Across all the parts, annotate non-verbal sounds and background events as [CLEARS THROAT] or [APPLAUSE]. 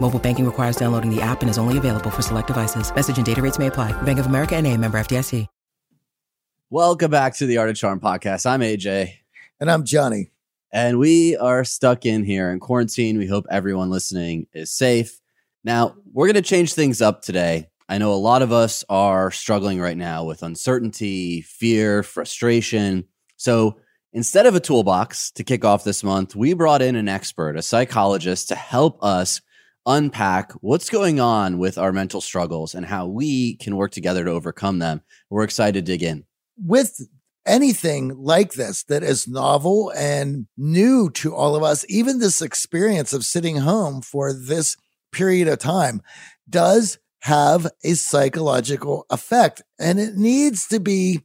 Mobile banking requires downloading the app and is only available for select devices. Message and data rates may apply. Bank of America and a member FDIC. Welcome back to the Art of Charm podcast. I'm AJ. And I'm Johnny. And we are stuck in here in quarantine. We hope everyone listening is safe. Now, we're going to change things up today. I know a lot of us are struggling right now with uncertainty, fear, frustration. So, instead of a toolbox to kick off this month, we brought in an expert, a psychologist, to help us unpack what's going on with our mental struggles and how we can work together to overcome them. We're excited to dig in. With anything like this that is novel and new to all of us, even this experience of sitting home for this period of time does have a psychological effect and it needs to be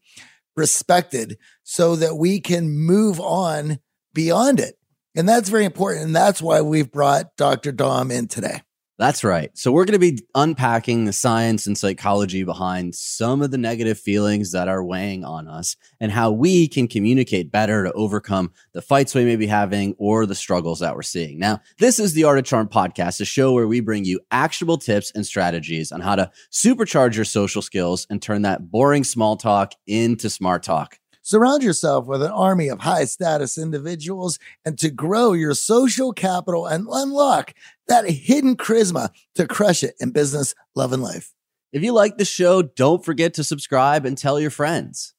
respected so that we can move on beyond it. And that's very important. And that's why we've brought Dr. Dom in today. That's right. So, we're going to be unpacking the science and psychology behind some of the negative feelings that are weighing on us and how we can communicate better to overcome the fights we may be having or the struggles that we're seeing. Now, this is the Art of Charm podcast, a show where we bring you actionable tips and strategies on how to supercharge your social skills and turn that boring small talk into smart talk. Surround yourself with an army of high status individuals and to grow your social capital and unlock that hidden charisma to crush it in business, love, and life. If you like the show, don't forget to subscribe and tell your friends.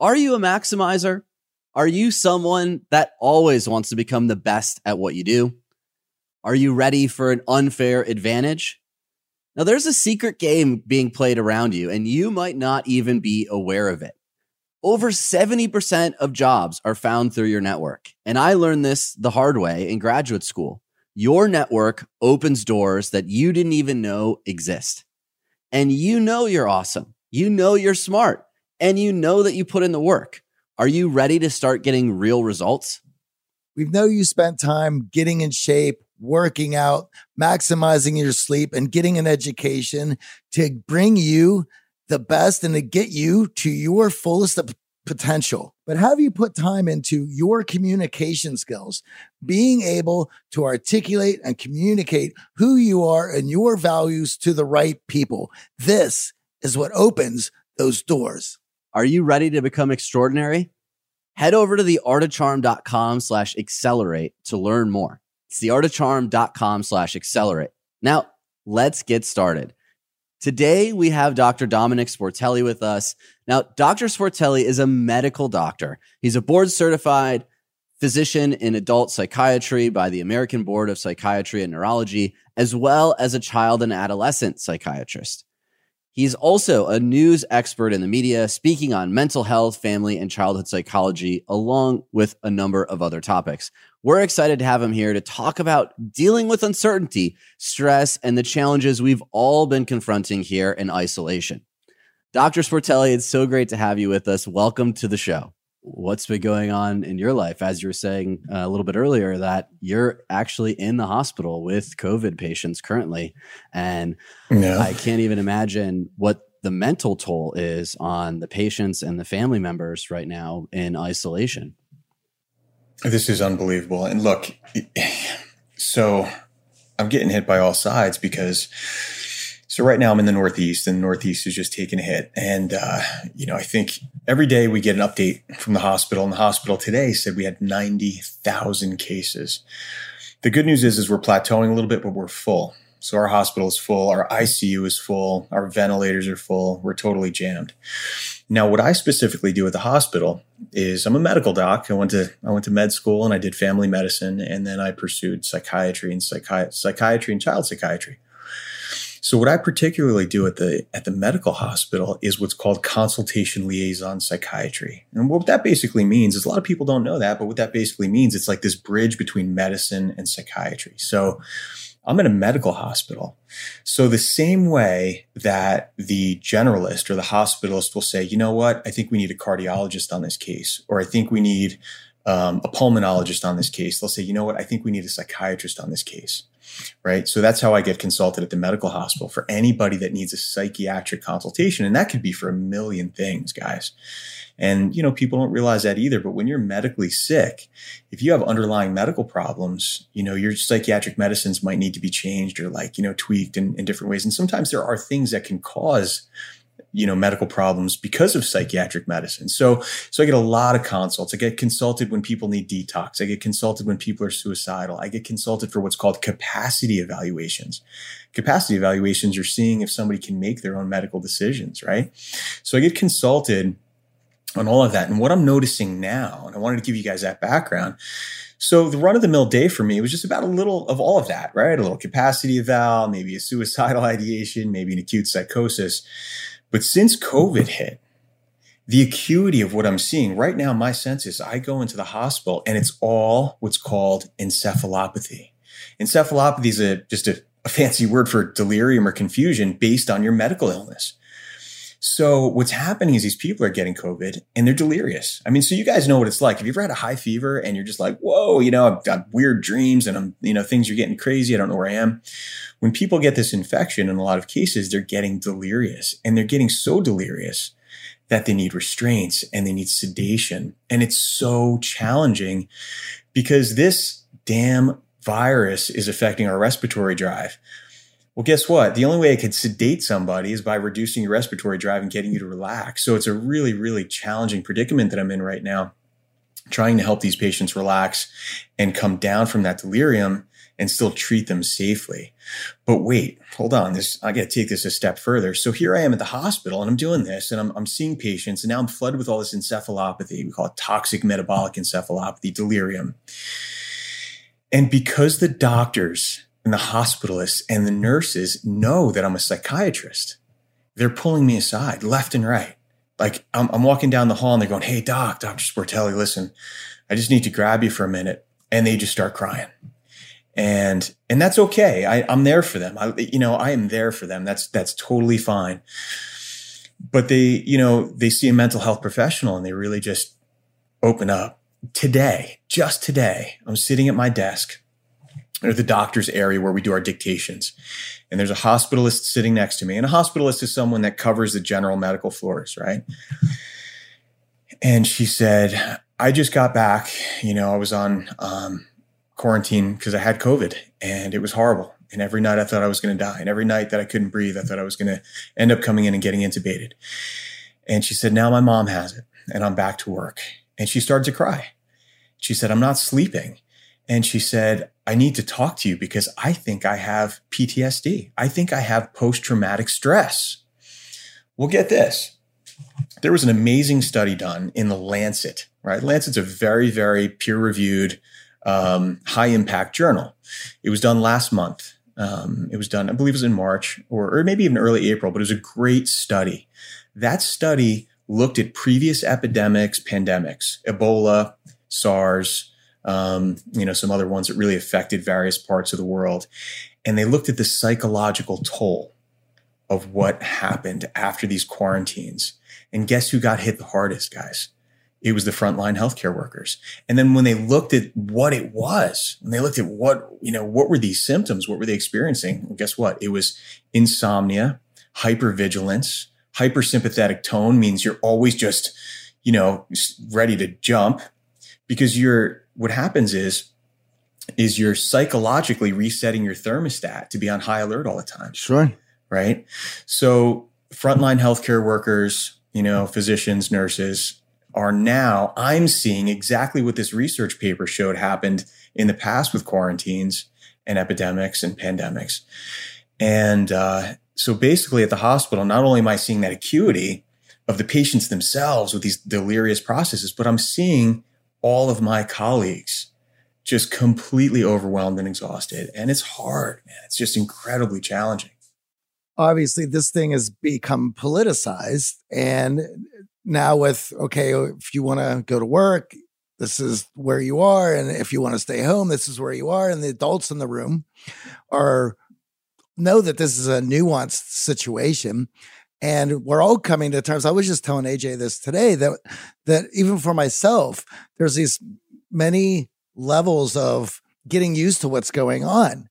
Are you a maximizer? Are you someone that always wants to become the best at what you do? Are you ready for an unfair advantage? Now, there's a secret game being played around you, and you might not even be aware of it. Over 70% of jobs are found through your network. And I learned this the hard way in graduate school. Your network opens doors that you didn't even know exist. And you know you're awesome. You know you're smart. And you know that you put in the work. Are you ready to start getting real results? We know you spent time getting in shape, working out, maximizing your sleep, and getting an education to bring you the best and to get you to your fullest potential. But have you put time into your communication skills, being able to articulate and communicate who you are and your values to the right people? This is what opens those doors. Are you ready to become extraordinary? Head over to theartofcharm.com slash accelerate to learn more. It's theartofcharm.com slash accelerate. Now, let's get started. Today, we have Dr. Domenick Sportelli with us. Now, Dr. Sportelli is a medical doctor. He's a board certified physician in adult psychiatry by the American Board of Psychiatry and Neurology, as well as a child and adolescent psychiatrist. He's also a news expert in the media, speaking on mental health, family, and childhood psychology, along with a number of other topics. We're excited to have him here to talk about dealing with uncertainty, stress, and the challenges we've all been confronting here in isolation. Dr. Sportelli, it's so great to have you with us. Welcome to the show what's been going on in your life? As you were saying uh, a little bit earlier that you're actually in the hospital with covid patients currently. And yeah. i can't even imagine what the mental toll is on the patients and the family members right now in isolation. This is unbelievable. And look [SIGHS] so i'm getting hit by all sides because so right now I'm in the Northeast, and the Northeast is just taking a hit. And uh, you know, I think every day we get an update from the hospital, and the hospital today said we had ninety thousand cases. The good news is, is we're plateauing a little bit, but we're full. So our hospital is full, our ICU is full, our ventilators are full. We're totally jammed. Now, what I specifically do at the hospital is I'm a medical doc. I went to I went to med school and I did family medicine, and then I pursued psychiatry and psychi- psychiatry and child psychiatry. So what I particularly do at the at the medical hospital is what's called consultation liaison psychiatry. And what that basically means is a lot of people don't know that, but what that basically means it's like this bridge between medicine and psychiatry. So I'm in a medical hospital. So the same way that the generalist or the hospitalist will say, you know what, I think we need a cardiologist on this case, or I think we need um, a pulmonologist on this case. They'll say, you know what, I think we need a psychiatrist on this case right? So that's how I get consulted at the medical hospital for anybody that needs a psychiatric consultation. And that could be for a million things, guys. And, you know, people don't realize that either. But when you're medically sick, if you have underlying medical problems, you know, your psychiatric medicines might need to be changed or like, you know, tweaked in, in different ways. And sometimes there are things that can cause you know medical problems because of psychiatric medicine. So so i get a lot of consults. I get consulted when people need detox. I get consulted when people are suicidal. I get consulted for what's called capacity evaluations. Capacity evaluations are seeing if somebody can make their own medical decisions right? So i get consulted on all of that. And what i'm noticing now and i wanted to give you guys that background. So the run of the mill day for me was just about a little of all of that, right? A little capacity eval, maybe a suicidal [LAUGHS] ideation, maybe an acute psychosis. But since COVID hit, the acuity of what I'm seeing right now, my sense is I go into the hospital and it's all what's called encephalopathy. Encephalopathy is a, just a, a fancy word for delirium or confusion based on your medical illness. So what's happening is these people are getting COVID and they're delirious. I mean, so you guys know what it's like. Have you ever had a high fever and you're just like, whoa, you know, I've got weird dreams and I'm, you know, things are getting crazy. I don't know where I am. When people get this infection, in a lot of cases, they're getting delirious and they're getting so delirious that they need restraints and they need sedation. And it's so challenging because this damn virus is affecting our respiratory drive. Well, guess what? The only way I could sedate somebody is by reducing your respiratory drive and getting you to relax. So it's a really, really challenging predicament that I'm in right now, trying to help these patients relax and come down from that delirium and still treat them safely. But wait, hold on. This I got to take this a step further. So here I am at the hospital and I'm doing this and I'm, I'm seeing patients and now I'm flooded with all this encephalopathy. We call it toxic metabolic encephalopathy, delirium. And because the doctors and the hospitalists and the nurses know that I'm a psychiatrist. They're pulling me aside left and right. Like I'm, I'm walking down the hall and they're going, Hey, doc, Dr. Sportelli, listen, I just need to grab you for a minute. And they just start crying. And, and that's okay. I, I'm there for them. I, you know, I am there for them. That's, that's totally fine. But they, you know, they see a mental health professional and they really just open up. Today, just today, I'm sitting at my desk or the doctor's area where we do our dictations. And there's a hospitalist sitting next to me. And a hospitalist is someone that covers the general medical floors, right? And she said, I just got back. You know, I was on um, quarantine because I had COVID and it was horrible. And every night I thought I was going to die. And every night that I couldn't breathe, I thought I was going to end up coming in and getting intubated. And she said, Now my mom has it and I'm back to work. And she started to cry. She said, I'm not sleeping. And she said, I need to talk to you because I think I have PTSD. I think I have post traumatic stress. Well, get this. There was an amazing study done in the Lancet, right? Lancet's a very, very peer reviewed, um, high impact journal. It was done last month. Um, it was done, I believe it was in March or, or maybe even early April, but it was a great study. That study looked at previous epidemics, pandemics, Ebola, SARS, um, you know, some other ones that really affected various parts of the world. And they looked at the psychological toll of what happened after these quarantines. And guess who got hit the hardest, guys? It was the frontline healthcare workers. And then when they looked at what it was, when they looked at what, you know, what were these symptoms? What were they experiencing? Well, guess what? It was insomnia, hypervigilance, hypersympathetic tone means you're always just, you know, ready to jump because you're what happens is is you're psychologically resetting your thermostat to be on high alert all the time. Sure. Right. So frontline healthcare workers, you know, physicians, nurses are now, I'm seeing exactly what this research paper showed happened in the past with quarantines and epidemics and pandemics. And uh, so basically at the hospital, not only am I seeing that acuity, of the patients themselves with these delirious processes, but I'm seeing all of my colleagues just completely overwhelmed and exhausted. And it's hard, man. It's just incredibly challenging. Obviously, this thing has become politicized. And now, with okay, if you want to go to work, this is where you are. And if you want to stay home, this is where you are. And the adults in the room are know that this is a nuanced situation. And we're all coming to terms. I was just telling AJ this today that that even for myself, there's these many levels of getting used to what's going on.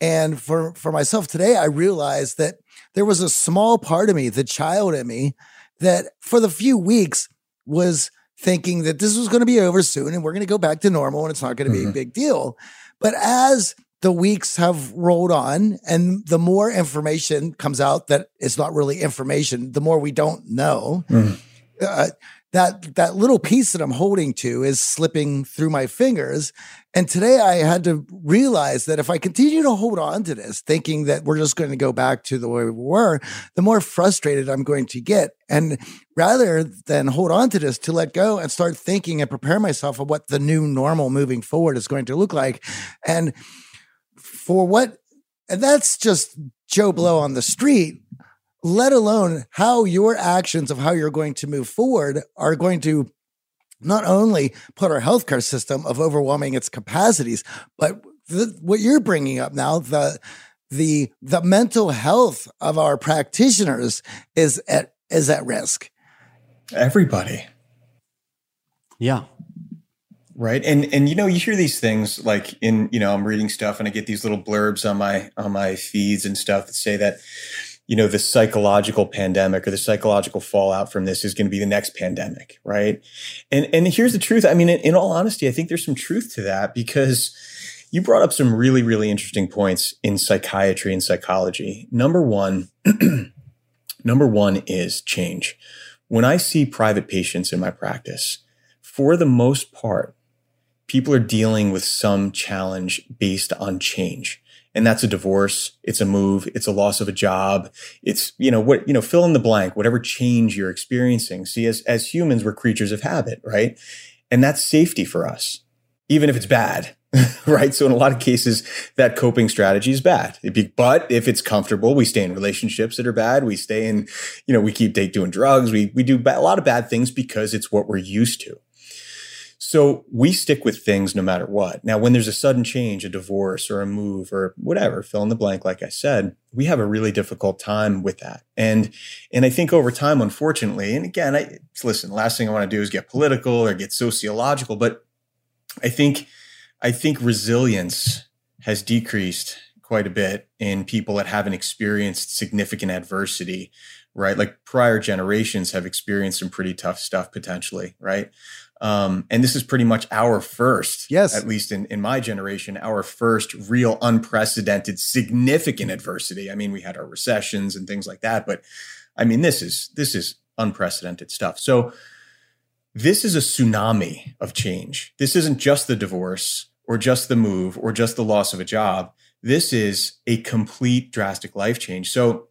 And for for myself today, I realized that there was a small part of me, the child in me, that for the few weeks was thinking that this was going to be over soon and we're going to go back to normal and it's not going to be mm-hmm. a big deal. But as the weeks have rolled on and the more information comes out that is not really information, the more we don't know. Mm. Uh, that that little piece that I'm holding to is slipping through my fingers. And today I had to realize that if I continue to hold on to this, thinking that we're just going to go back to the way we were, the more frustrated I'm going to get. And rather than hold on to this, to let go and start thinking and prepare myself for what the new normal moving forward is going to look like. And for what, and that's just Joe Blow on the street let alone how your actions of how you're going to move forward are going to not only put our healthcare system of overwhelming its capacities, but the, what you're bringing up now, the the the mental health of our practitioners is at is at risk. Everybody. Yeah. Right. And and you know, you hear these things like in, you know, I'm reading stuff and I get these little blurbs on my on my feeds and stuff that say that you know, the psychological pandemic or the psychological fallout from this is going to be the next pandemic, right? And and here's the truth. I mean, in, in, all honesty, I think there's some truth to that because you brought up some really, really interesting points in psychiatry and psychology. Number one, [CLEARS THROAT] number one is change. When I see private patients in my practice, for the most part, people are dealing with some challenge based on change. And that's a divorce it's a move it's a loss of a job it's you know what you know fill in the blank whatever change you're experiencing. See as as humans we're creatures of habit right? And that's safety for us even if it's bad [LAUGHS] right? So in a lot of cases that coping strategy is bad. Be, but if it's comfortable we stay in relationships that are bad we stay in you know we keep doing drugs we we do a lot of bad things because it's what we're used to so we stick with things no matter what. Now, when there's a sudden change, a divorce or a move or whatever, fill in the blank, like I said, we have a really difficult time with that. And and I think over time, unfortunately, and again, I listen, last thing I want to do is get political or get sociological, but I think I think resilience has decreased quite a bit in people that haven't experienced significant adversity, right? Like prior generations have experienced some pretty tough stuff potentially, right? Um, and this is pretty much our first, yes, at least in, in my generation, our first real unprecedented, significant adversity. I mean, we had our recessions and things like that, but I mean, this is this is unprecedented stuff. So this is a tsunami of change. This isn't just the divorce or just the move or just the loss of a job. This is a complete drastic life change. So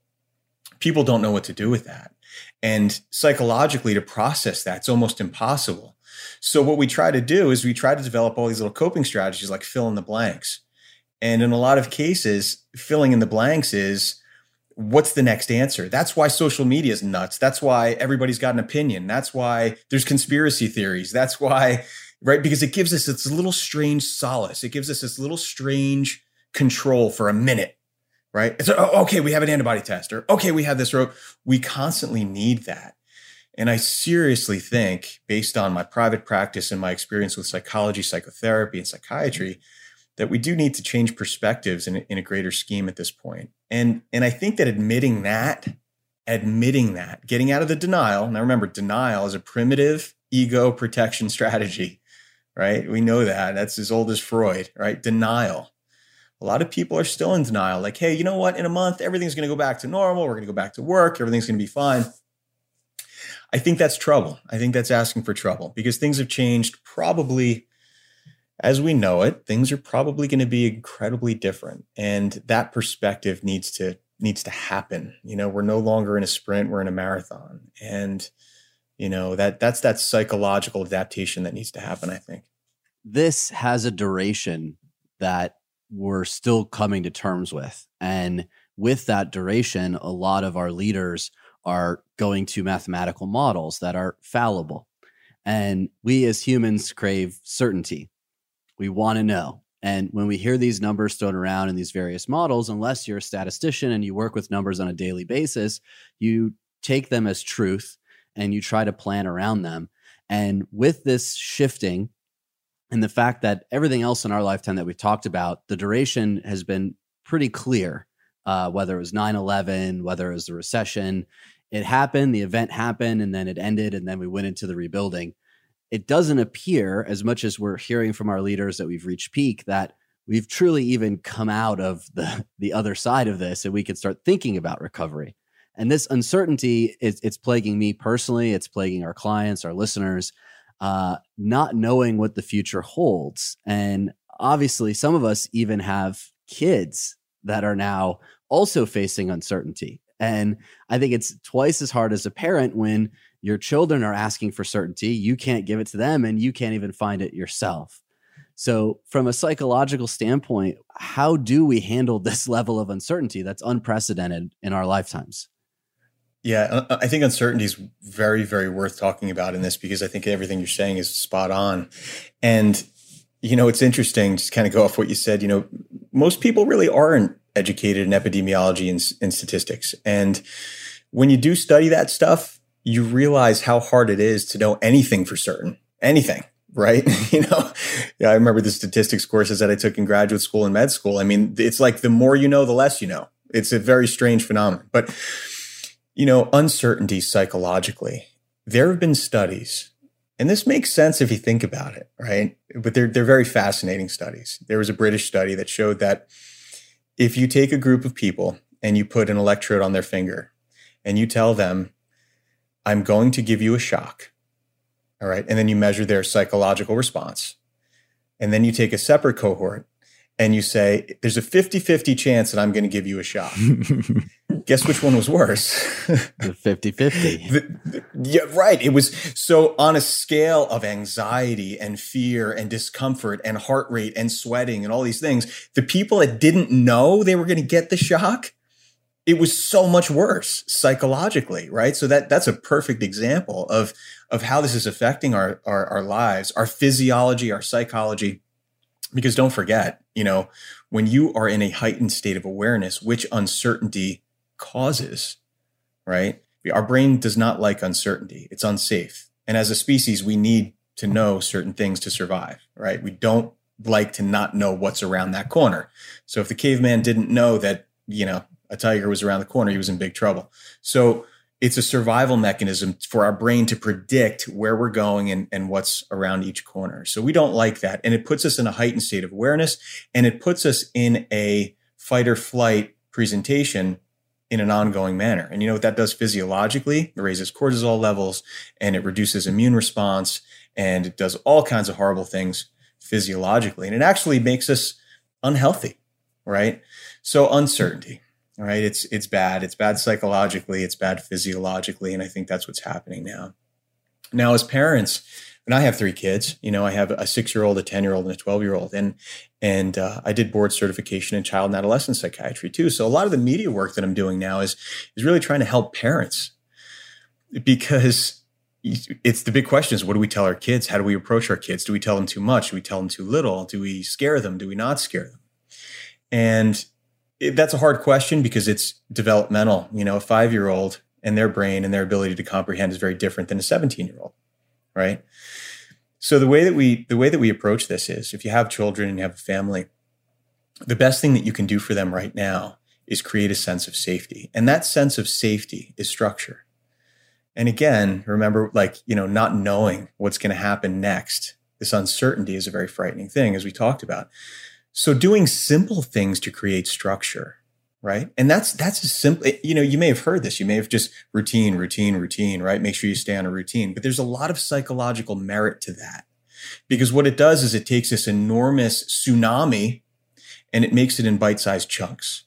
people don't know what to do with that. And psychologically, to process that, it's almost impossible. So what we try to do is we try to develop all these little coping strategies like fill in the blanks. And in a lot of cases, filling in the blanks is what's the next answer? That's why social media is nuts. That's why everybody's got an opinion. That's why there's conspiracy theories. That's why, right? Because it gives us this little strange solace. It gives us this little strange control for a minute, right? It's oh, okay, we have an antibody test, or okay, we have this. rope. we constantly need that. And I seriously think, based on my private practice and my experience with psychology, psychotherapy, and psychiatry, that we do need to change perspectives in, in a greater scheme at this point. And, and I think that admitting that, admitting that, getting out of the denial, now remember, denial is a primitive ego protection [LAUGHS] strategy, right? We know that. That's as old as Freud, right? Denial. A lot of people are still in denial, like, hey, you know what? In a month, everything's going to go back to normal. We're going to go back to work. Everything's going to be fine. I think that's trouble. I think that's asking for trouble because things have changed probably as we know it. Things are probably going to be incredibly different. And that perspective needs to needs to happen. You know, we're no longer in a sprint, we're in a marathon. And you know, that that's that psychological adaptation that needs to happen, I think. This has a duration that we're still coming to terms with. And with that duration, a lot of our leaders are going to mathematical models that are fallible. And we as humans crave certainty. We want to know. And when we hear these numbers thrown around in these various models, unless you're a statistician and you work with numbers on a daily basis, you take them as truth and you try to plan around them. And with this shifting and the fact that everything else in our lifetime that we've talked about, the duration has been pretty clear, uh, whether it was 9 11, whether it was the recession. It happened, the event happened, and then it ended, and then we went into the rebuilding it doesn't appear, as much as we're hearing from our leaders that we've reached peak, that we've truly even come out of the, [LAUGHS] the other side of this and we can start thinking about recovery. And this uncertainty is it's plaguing me personally, it's plaguing our clients, our listeners, uh, not knowing what the future holds. And obviously, some of us even have kids that are now also facing uncertainty. And I think it's twice as hard as a parent when your children are asking for certainty. You can't give it to them and you can't even find it yourself. So, from a psychological standpoint, how do we handle [LAUGHS] this level of uncertainty that's unprecedented in our lifetimes? Yeah, uh, uh, I think uncertainty is very, very worth talking about in this because I think everything you're saying is spot on. And, you know, it's interesting, just kind of go off what you said. You know, most people really aren't educated in epidemiology and, and statistics. And when you do study that stuff, you realize how hard it is to know anything for certain, anything, right? [LAUGHS] you know, yeah, I remember the statistics courses that I took in graduate school and med school. I mean, it's like the more you know, the less you know. It's a very strange phenomenon. But, you know, uncertainty psychologically, there have been studies, and this makes sense if you think about it, right? But they're, they're very fascinating studies. There was a British study that showed that if you take a group of people and you put an electrode on their finger and you tell them, I'm going to give you a shock. All right. And then you measure their psychological response. And then you take a separate cohort and you say, there's a 50 50 chance that I'm going to give you a shock. [LAUGHS] Guess which one was worse? the 50 50. [LAUGHS] Yeah, right. It was so on a scale of anxiety and fear and discomfort and heart rate and sweating and all these things, the people that didn't know they were going to get the shock it was so much worse psychologically, right? So that that's a perfect example of of how this is affecting our, our our, lives, our physiology, our psychology. Because don't forget, you know, when you are in a heightened state of awareness, which uncertainty causes, right? Our brain does not like uncertainty. It's unsafe. And as a species, we need to know certain things to survive, right? We don't like to not know what's around that corner. So if the caveman didn't know that, you know, a tiger was around the corner, he was in big trouble. So it's a survival mechanism for our brain to predict where we're going and, and what's around each corner. So we don't like that. And it puts us in a heightened state of awareness and it puts us in a fight or flight presentation in an ongoing manner. And you know what that does physiologically? It raises cortisol levels and it reduces immune response and it does all kinds of horrible things physiologically. And it actually makes us unhealthy, right? So uncertainty right? It's it's bad. It's bad psychologically. It's bad physiologically, and I think that's what's happening now. Now, as parents, and I have three kids. You know, I have a six-year-old, a ten-year-old, and a twelve-year-old, and and uh, I did board certification in child and adolescent psychiatry too. So a lot of the media work that I'm doing now is is really trying to help parents because it's the big question is what do we tell our kids? How do we approach our kids? Do we tell them too much? Do we tell them too little? Do we scare them? Do we not scare them? And it, that's a hard question because it's developmental. You know, a five year old and their brain and their ability to comprehend is very different than a 17 year old, right? So the way that we the way that we approach this is if you have children and you have a family, the best thing that you can do for them right now is create a sense of safety. And that sense of safety is structure. And again, remember like, you know, not knowing what's going to happen next. This uncertainty is a very frightening thing as we talked about. So doing simple things to create structure, right? And that's that's a simple. Eh, you know, you may have heard this. You may have just routine, routine, routine, right? Make sure you stay on a routine. But there's a lot of psychological merit to that because what it does is it takes this enormous tsunami and it makes it in bite-sized chunks,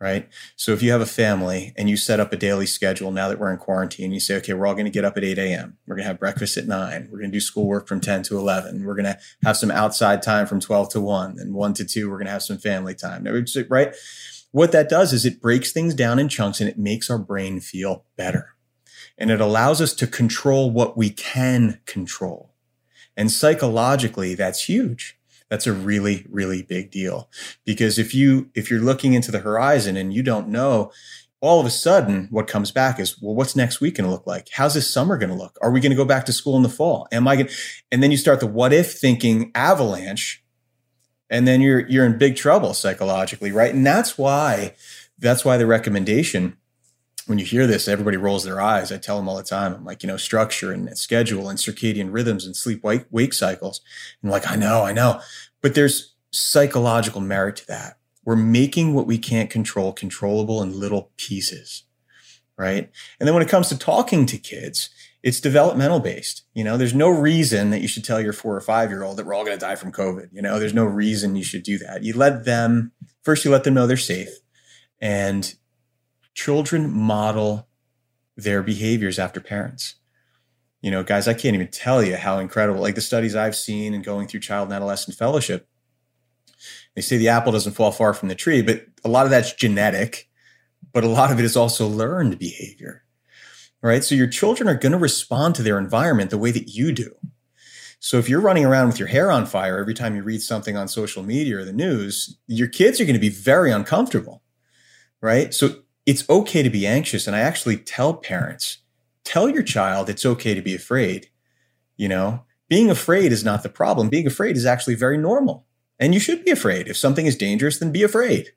right? So if you have a family and you set up a daily schedule now that we're in quarantine, you say, okay, we're all going to get up at 8 a.m. We're going to have breakfast at 9. We're going to do schoolwork from 10 to 11. We're going to have some outside time from 12 to 1. And 1 to 2, we're going to have some family time. Right? What that does is it breaks things down in chunks and it makes our brain feel better. And it allows us to control what we can control. And psychologically, that's huge that's a really, really big deal. Because if you, if you're looking into the horizon and you don't know, all of a sudden what comes back is, well, what's next week going to look like? How's this summer going to look? Are we going to go back to school in the fall? Am I going to, and then you start the what if thinking avalanche and then you're, you're in big trouble psychologically. Right. And that's why, that's why the recommendation when you hear this, everybody rolls their eyes. I tell them all the time, I'm like, you know, structure and schedule and circadian rhythms and sleep wake, cycles. And like, I know, I know. But there's psychological merit to that. We're making what we can't control controllable in little pieces. Right. And then when it comes to talking to kids, it's developmental based. You know, there's no reason that you should tell your four or five year old that we're all going to die from COVID. You know, there's no reason you should do that. You let them, first, you let them know they're safe. And children model their behaviors after parents. You know, guys, I can't even tell you how incredible, like the studies I've seen and going through child and adolescent fellowship. They say the apple doesn't fall far from the tree, but a lot of that's genetic, but a lot of it is also learned behavior. Right. So your children are going to respond to their environment the way that you do. So if you're running around with your hair on fire every time you read something on social media or the news, your kids are going to be very uncomfortable. Right. So it's okay to be anxious. And I actually tell parents, tell your child it's okay to be afraid. You know, being afraid is not the problem. Being afraid is actually very normal. And you should be afraid. If something is dangerous, then be afraid.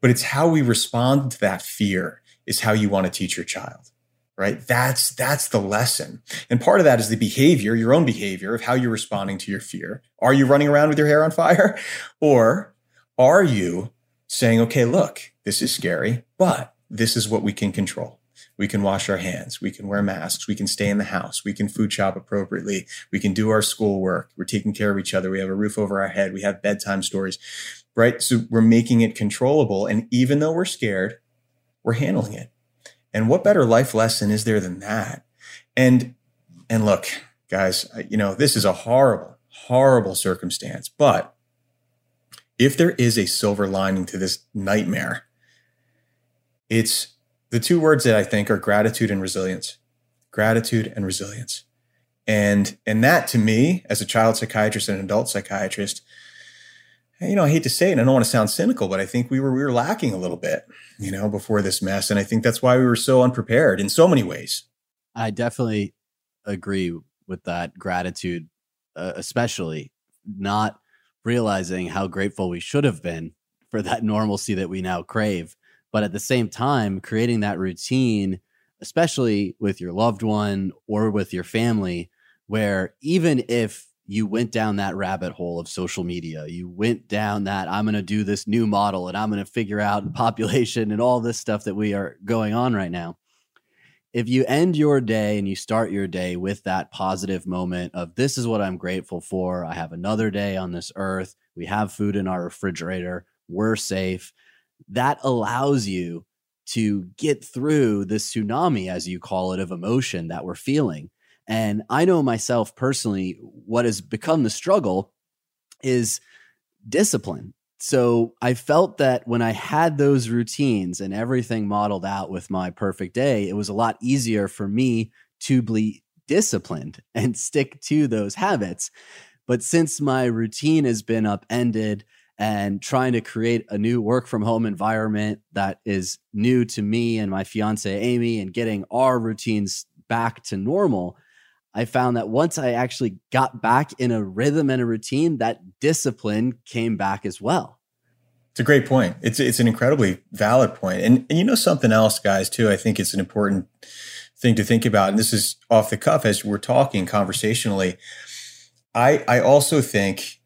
But it's how we respond to that fear is how you want to teach your child. Right? That's that's the lesson. And part of that is the behavior, your own behavior of how you're responding to your fear. Are you running around with your hair on fire? [LAUGHS] Or are you saying, okay, look, this is scary, but this is what we can control. We can wash our hands. We can wear masks. We can stay in the house. We can food shop appropriately. We can do our schoolwork. We're taking care of each other. We have a roof over our head. We have bedtime stories, right? So we're making it controllable. And even though we're scared, we're handling it. And what better life lesson is there than that? And, and look, guys, you know, this is a horrible, horrible circumstance, but if there is a silver lining to this nightmare, it's the two words that I think are gratitude and resilience. Gratitude and resilience. And and that to me, as a child psychiatrist and an adult psychiatrist, you know, I hate to say it, and I don't want to sound cynical, but I think we were we were lacking a little bit, you know, before this mess. And I think that's why we were so unprepared in so many ways. I definitely agree with that gratitude, uh, especially not realizing how grateful we should have been for that normalcy that we now crave but at the same time creating that routine especially with your loved one or with your family where even if you went down that rabbit hole of social media. You went down that i'm going to do this new model and i'm going to figure out the population and all this stuff that we are going on right now. If you end your day and you start your day with that positive moment of this is what i'm grateful for. I have another day on this earth. We have food in our refrigerator. We're safe. That allows you to get through this tsunami, as you call it, of emotion that we're feeling. And I know myself personally, what has become the struggle is discipline. So I felt that when I had those routines and everything modeled out with my perfect day, it was a lot easier for me to be disciplined [LAUGHS] and stick to those habits. But since my routine has been upended, and trying to create a new work from home environment that is new to me and my fiance Amy and getting our routines back to normal, I found that once I actually got back in a rhythm and a routine, that discipline came back as well. It's a great point. It's it's an incredibly valid point. And and you know something else, guys, too. I think it's an important thing to think about. And this is off the cuff as we're talking conversationally. I I also think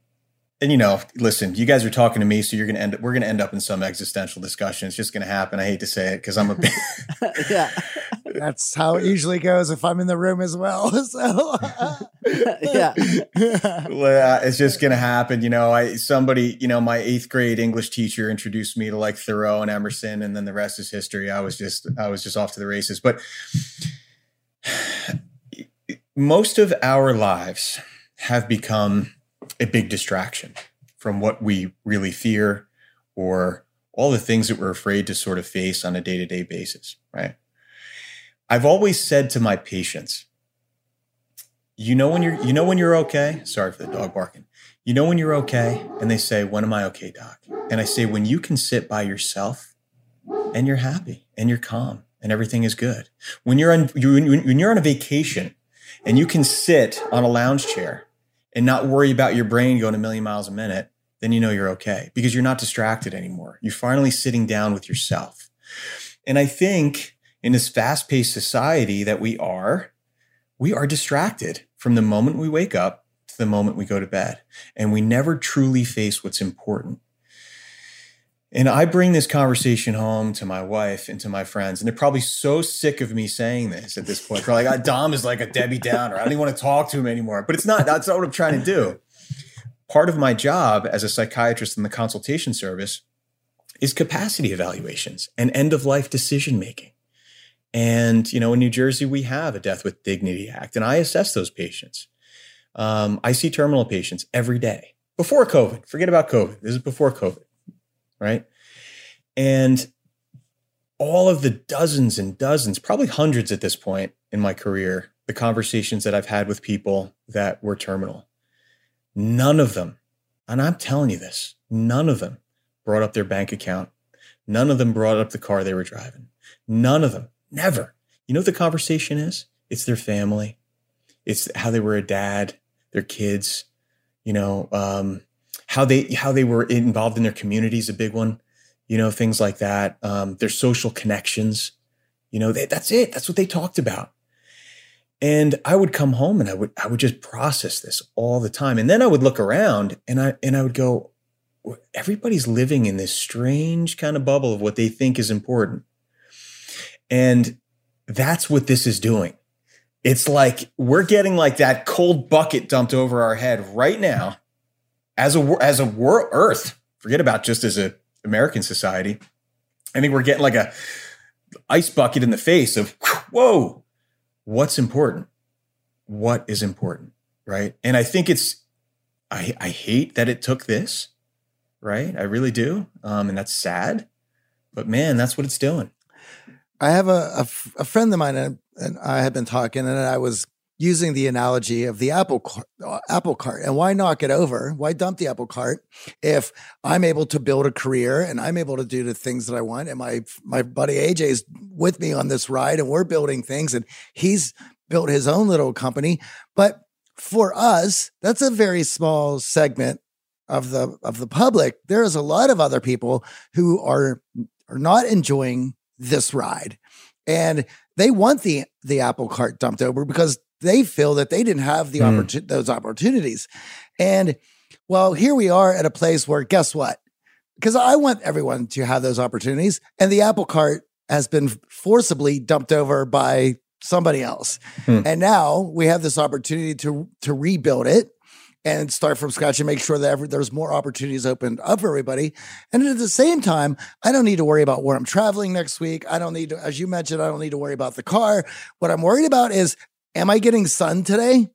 and you know, listen, you guys are talking to me, so you're gonna end. We're gonna end up in some existential discussion. It's just gonna happen. I hate to say it because I'm a [LAUGHS] big, yeah. That's how it usually goes if I'm in the room as well. [LAUGHS] So yeah. Well, it's just gonna happen. You know, I somebody, you know, my eighth grade English teacher introduced me to like Thoreau and Emerson, and then the rest is history. I was just I was just off to the races. But most of our lives have become a big distraction from what we really fear or all the things that we're afraid to sort of face on a day-to-day basis, right? I've always said to my patients, you know when you're you know when you're okay? Sorry for the dog barking. You know when you're okay? And they say, "When am I okay, doc?" And I say, "When you can sit by yourself and you're happy and you're calm and everything is good. When you're on you, when you're on a vacation and you can sit on a lounge chair and not worry about your brain going a million miles a minute, then you know you're okay because you're not distracted anymore. You're finally sitting down with yourself. And I think in this fast paced society that we are, we are distracted from the moment we wake up to the moment we go to bed. And we never truly face what's important. And I bring this conversation home to my wife and to my friends, and they're probably so sick of me saying this at this point. They're like, ah, Dom is like a Debbie Downer. I don't even want to talk to him anymore. But it's not, that's not what I'm trying to do. Part of my job as a psychiatrist in the consultation service is capacity evaluations and end of life decision making. And, you know, in New Jersey, we have a Death with Dignity Act, and I assess those patients. Um, I see terminal patients every day before COVID. Forget about COVID. This is before COVID right? And all of the dozens and dozens, probably hundreds at this point in my career, the conversations that I've had with people that were terminal, none of them, and I'm telling you this, none of them brought up their bank account. None of them brought up the car they were driving. None of them, never. You know what the conversation is? It's their family. It's how they were a dad, their kids, you know, um, how they how they were involved in their community is a big one. You know, things like that. Um, their social connections. You know, they, that's it. That's what they talked about. And I would come home and I would I would just process this all the time. And then I would look around and I and I would go, everybody's living in this strange kind of bubble of what they think is important. And that's what this is doing. It's like we're getting like that cold bucket dumped over our head right now as a as a world Earth. Forget about just as a American society. I think we're getting like a ice bucket in the face of whoa, what's important? What is important, right? And I think it's I I hate that it took this, right? I really do, um, and that's sad. But man, that's what it's doing. I have a, a, a friend of mine, and, and I had been talking, and I was using the analogy of the apple cart, uh, apple cart and why knock it over? Why dump the apple cart if i'm able to build a career and i'm able to do the things that i want and my my buddy aj is with me on this ride and we're building things and he's built his own little company. But for us that's a very small segment of the of the public. There is a lot of other people who are are not enjoying this ride and they want the the apple cart dumped over because they feel that they didn't have the mm. opportun- those opportunities. And well, here we are at a place where guess what? Because I want everyone to have those opportunities, and the apple cart has been forcibly dumped over by somebody else. Mm. And now we have this opportunity to to rebuild it and start from scratch and make sure that every, there's more opportunities opened up for everybody. And at the same time, I don't need to worry about where I'm traveling next week. I don't need to, as you mentioned, I don't need to worry about the car. What I'm worried about is am I getting sun today?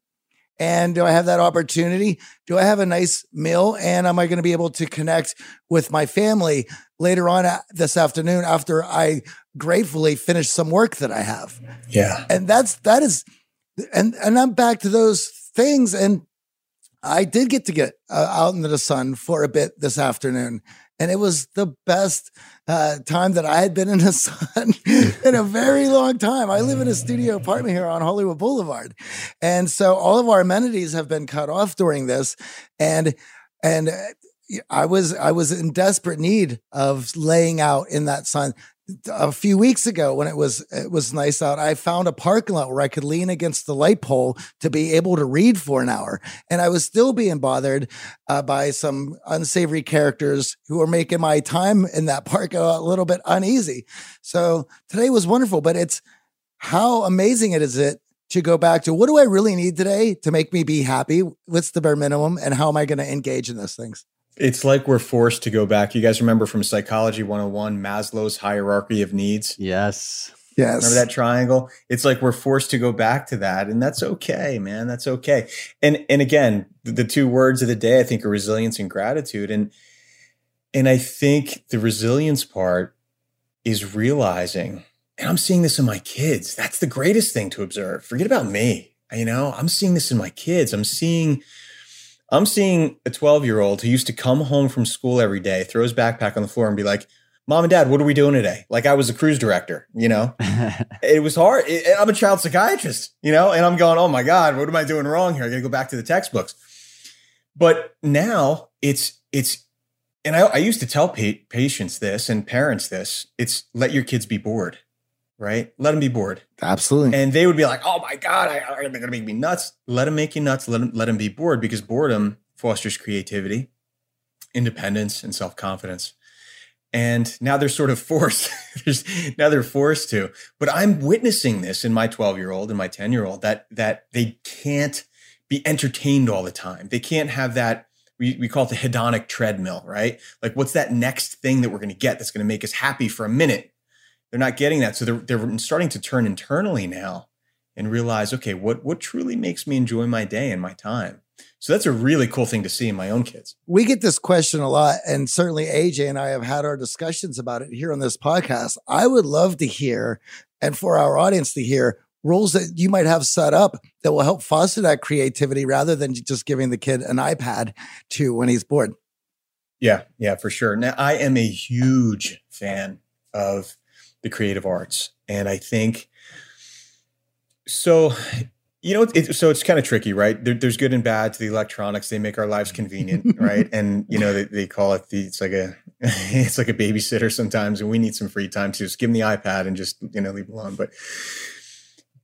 And do I have that opportunity? Do I have a nice meal? And am I going to be able to connect with my family later on uh, this afternoon after I gratefully finish some work that I have? Yeah. And that's, that is, and, and I'm back to those things. And I did get to get uh, out into the sun for a bit this afternoon and it was the best uh, time that I had been in the [LAUGHS] sun in a very long time. I live in a studio apartment here on Hollywood Boulevard, and so all of our amenities have been cut off during this, and and uh, I was I was in desperate need of laying out in that sun a few weeks ago when it was it was nice out i found a parking lot where i could lean against the light pole to be able to read for an hour and i was still being bothered uh, by some unsavory characters who were making my time in that [LAUGHS] park a little bit uneasy so today was wonderful but it's how amazing it is it to go back to what do I really need today to make me be happy? What's the bare minimum? And how am I going to engage in those things? It's like we're forced to go back. You guys remember from Psychology 101, Maslow's hierarchy of needs? Yes. Yes. Remember that triangle? It's like we're forced to go back to that, and that's okay, man. That's okay. And and again, the, the two words of the day I think are resilience and gratitude. And and I think the resilience part is realizing, and I'm seeing this in my kids. That's the greatest thing to observe. Forget about me. You know, I'm seeing this in my kids. I'm seeing I'm seeing a 12 year old who used to come home from school every day, throw his backpack on the floor and be like, mom and dad, what are we doing today? Like I was a cruise director, you know, [LAUGHS] it was hard. It, I'm a child psychiatrist, you know, and I'm going, oh my God, what am I doing wrong here? I got to go back to the textbooks. But now it's, it's, and I, I used to tell pa- patients this and parents this it's let your kids be bored, right? Let them be bored. Absolutely. And they would be like, oh my God, I, they're going to make me nuts. Let them make you nuts. Let them, let them be bored because boredom fosters creativity, independence, and self confidence and now they're sort of [LAUGHS] forced now they're forced to but i'm witnessing this in my 12 year old and my 10 year old that that they can't be entertained all the time they can't have that we, we call it the hedonic treadmill right like what's that next thing that we're going to get that's going to make us happy for a minute they're not getting that so they're, they're starting to turn internally now and realize okay what what truly makes me enjoy my day and my time so that's a really cool thing to see in my own kids. We get this question a lot, and certainly AJ and I have had our discussions about it here on this podcast. I would love to hear, and for our audience to hear, rules that you might have set up that will help foster that creativity rather than just giving the kid an iPad to when he's bored. Yeah, yeah, for sure. Now, I am a huge fan of the creative arts, and I think so you know, it, so it's kind of tricky, right? There, there's good and bad to the electronics. They make our lives convenient, [LAUGHS] right? And you know, they, they call it the it's like a [LAUGHS] it's like a babysitter sometimes, and we need some free time to just give them the iPad and just you know leave them alone. But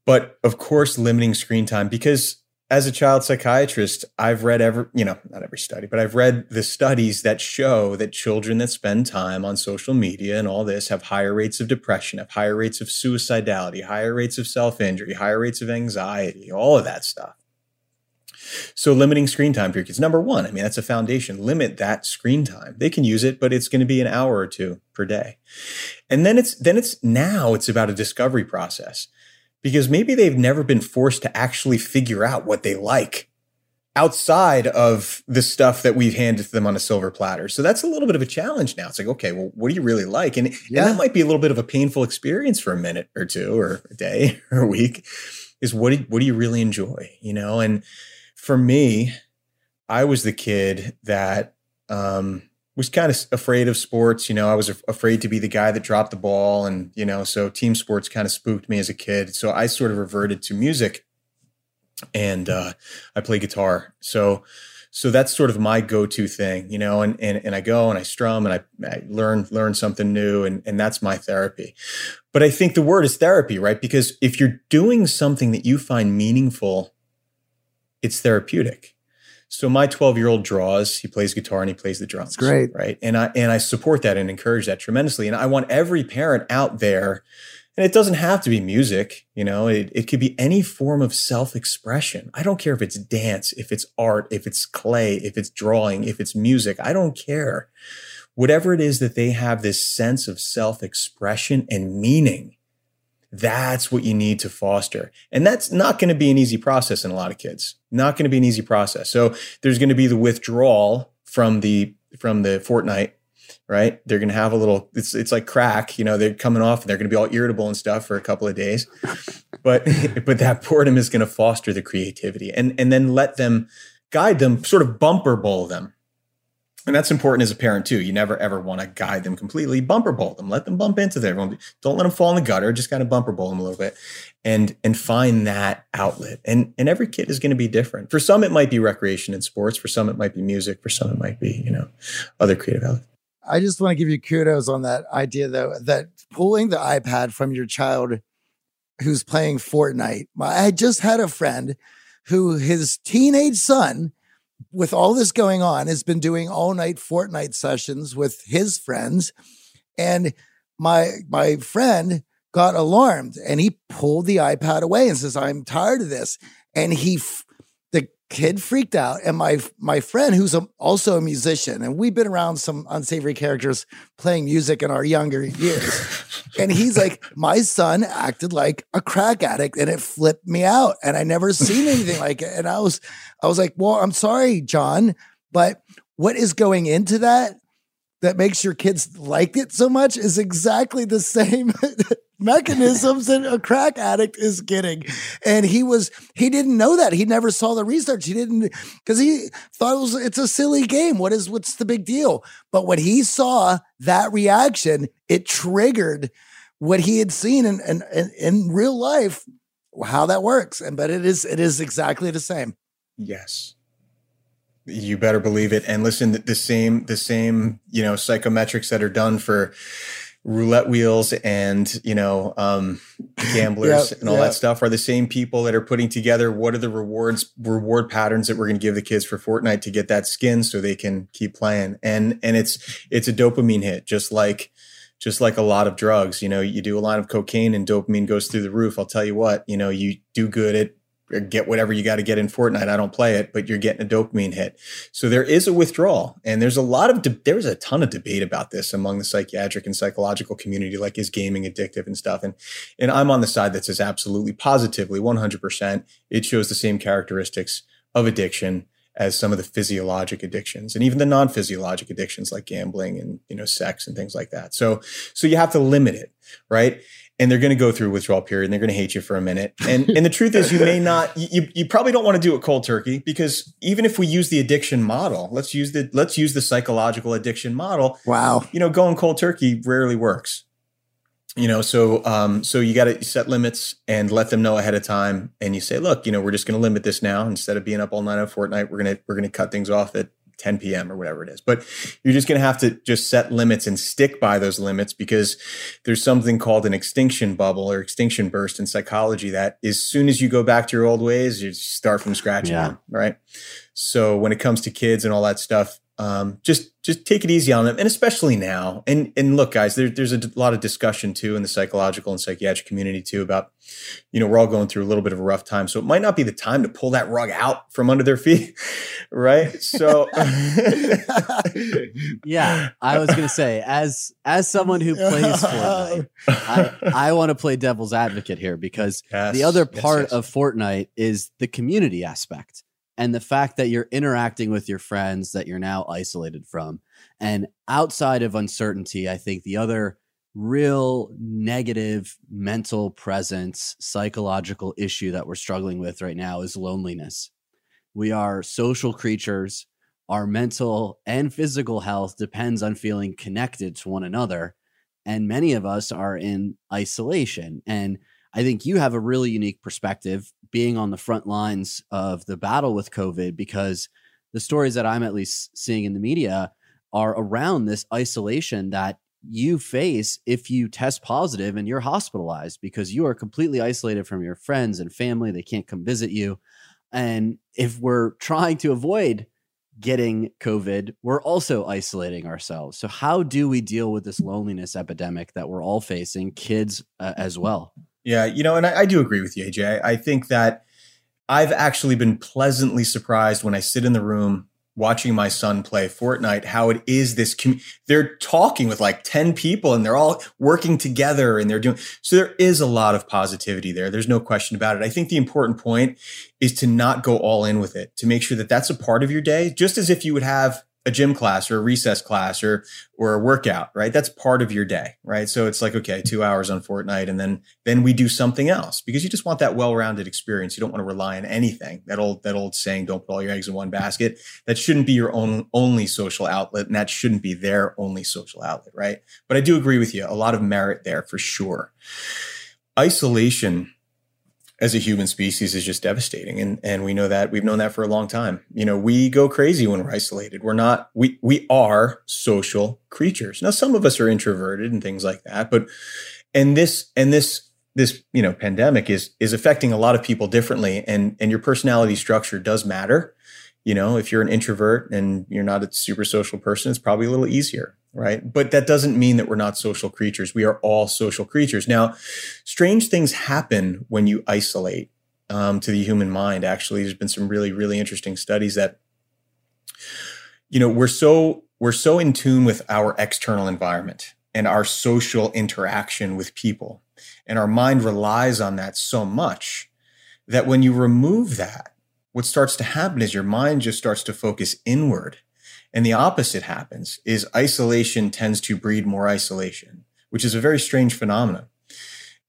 but of course, limiting screen time because as a child psychiatrist, I've read every, you know, not every study, but I've read the studies that show that children that spend time on social media and all this have higher rates of depression, have higher rates of suicidality, higher rates of self injury, higher rates of anxiety, all of that stuff. So limiting screen time for your kids. Number one, I mean, that's a foundation. Limit that screen time. They can use it, but it's going to be an hour or two per day. And then it's, then it's now it's about a discovery process because maybe they've never been forced to actually figure out what they like outside of the stuff that we've handed to them on a silver platter. So that's a little bit of a challenge now. It's like, okay, well, what do you really like? And, yeah. and that might be a little bit of a painful experience for a minute or two or a day [LAUGHS] or a week is what do, what do you really enjoy? You know? And for me, I was the kid that, um, was kind of afraid of sports. You know, I was afraid to be the guy that dropped the ball. And, you know, so team sports kind of spooked me as a kid. So I sort of reverted to music and uh, I play guitar. So, so that's sort of my go-to thing, you know, and, and, and I go and I strum and I, I learn, learn something new and, and that's my therapy. But I think the word is therapy, right? Because if you're doing something that you find meaningful, it's therapeutic so my 12 year old draws, he plays guitar and he plays the drums. That's great. Right. And I, and I support that and encourage that tremendously. And I want every parent out there, and it doesn't have to be music, you know, it, it could be any form of self expression. I don't care if it's dance, if it's art, if it's clay, if it's drawing, if it's music. I don't care. Whatever it is that they have this sense of self expression and meaning that's what you need to foster. And that's not going to be an easy process in a lot of kids. Not going to be an easy process. So there's going to be the withdrawal from the from the Fortnite, right? They're going to have a little it's it's like crack, you know, they're coming off and they're going to be all irritable and stuff for a couple of days. But [LAUGHS] but that boredom is going to foster the creativity and and then let them guide them, sort of bumper bowl them and that's important as a parent too. You never ever want to guide them completely. Bumper bowl them. Let them bump into them. Don't let them fall in the gutter. Just kind of bumper bowl them a little bit, and and find that outlet. And and every kid is going to be different. For some, it might be recreation and sports. For some, it might be music. For some, it might be you know other creative outlets. I just want to give you kudos on that idea though that pulling the iPad from your child who's playing Fortnite. I just had a friend who his teenage son with all this going on, has been doing all night Fortnite sessions with his friends. And my my friend got alarmed and he pulled the iPad away and says, I'm tired of this. And he, kid freaked out. And my, my friend, who's a, also a musician, and we've been around some unsavory characters playing music in our younger years. [LAUGHS] and he's like, My son acted like a crack addict and it flipped me out. And I never seen anything like it. And I was, I was like, Well, I'm sorry, John, but what is going into that that makes your kids like it so much is exactly the same [LAUGHS] mechanisms that a crack addict is getting. And he was, he didn't know that. He never saw the research. He didn't, because he thought it was, it's a silly game. What is, what's the big deal? But when he saw that reaction, it triggered what he had seen in, in, in, in real life, how that works. And, but it is, it is exactly the same. Yes. You better believe it. And listen, the same, the same, you know, psychometrics that are done for roulette wheels and you know um, gamblers [LAUGHS] yep, and all yep. that stuff are the same people that are putting together what are the rewards reward patterns that we're going to give the kids for Fortnite to get that skin so they can keep playing and and it's it's a dopamine hit just like just like a lot of drugs you know you do a lot of cocaine and dopamine goes through the roof I'll tell you what you know you do good at get whatever you got to get in Fortnite. I don't play it, but you're getting a dopamine hit. So there is a withdrawal, and there's a lot of de- there's a ton of debate about this among the psychiatric and psychological community. Like, is gaming addictive and stuff? And and I'm on the side that says absolutely, positively, 100. percent It shows the same characteristics of addiction as some of the physiologic addictions and even the non-physiologic addictions like gambling and you know sex and things like that. So so you have to limit it, right? And they're going to go through a withdrawal period and they're going to hate you for a minute. And and the truth is you may not you you probably don't want to do it cold turkey because even if we use the addiction model, let's use the let's use the psychological addiction model. Wow. You know, going cold turkey rarely works. You know, so um so you got to set limits and let them know ahead of time and you say, look, you know, we're just going to limit this now instead of being up all night on Fortnite, we're going to we're going to cut things off at 10 p.m. or whatever it is. But you're just going to have to just set limits and stick by those limits because there's something called an extinction bubble or extinction burst in psychology that as soon as you go back to your old ways, you start from scratch yeah. again, right? So when it comes to kids and all that stuff, um, just just take it easy on them, and especially now. And and look, guys, there, there's a lot of discussion too in the psychological and psychiatric community too about, you know, we're all going through a little bit of a rough time, so it might not be the time to pull that rug out from under their [LAUGHS] feet, right? So, [LAUGHS] yeah, I was gonna say, as as someone who plays Fortnite, I, [LAUGHS] I want to play devil's advocate here because yes, the other part yes, yes. of Fortnite is the community aspect and the fact that you're interacting with your friends that you're now isolated from. And outside of uncertainty, I think the other real negative mental presence, psychological issue that we're struggling with right now is loneliness. We are social creatures. Our mental and physical health depends on feeling connected to one another. And many of us are in isolation. And I think you have a really unique perspective being on the front lines of the battle with COVID because the stories that I'm at least seeing in the media are around this isolation that you face if you test positive and you're hospitalized because you are completely isolated from your friends and family. They can't come visit you. And if we're trying to avoid getting COVID, we're also isolating ourselves. So, how do we deal with this loneliness epidemic that we're all facing, kids uh, as well? Yeah, you know, and I, I do agree with you, AJ. I, I think that I've actually been pleasantly surprised when I sit in the room watching my son play Fortnite, how it is this, com- they're talking with like 10 people and they're all working together and they're doing, so there is a lot of positivity there. There's no question about it. I think the important point is to not go all in with it, to make sure that that's a part of your day, just as if you would have a gym class or a recess class or or a workout, right? That's part of your day, right? So it's like okay, 2 hours on Fortnite and then then we do something else because you just want that well-rounded experience. You don't want to rely on anything. That old that old saying don't put all your eggs in one basket. That shouldn't be your own only social outlet and that shouldn't be their only social outlet, right? But I do agree with you. A lot of merit there for sure. Isolation as a human species is just devastating. And and we know that we've known that for a long time. You know we go crazy when we're isolated. We're not we we are social creatures. Now some of us are introverted and things like that but and this and this this you know pandemic is is affecting a lot of people differently. And and your personality structure does matter. You know if you're an introvert and you're not a super social person it's probably a little easier right? But that doesn't mean that we're not social creatures. We are all social creatures. Now, strange things happen when you isolate um, to the human mind. Actually, there's been some really, really interesting studies that, you know, we're so we're so in tune with our external environment and our social interaction with people, and our mind relies on that so much that when you remove that, what starts to happen is your mind just starts to focus inward and the opposite happens is isolation tends to breed more isolation, which is a very strange phenomenon.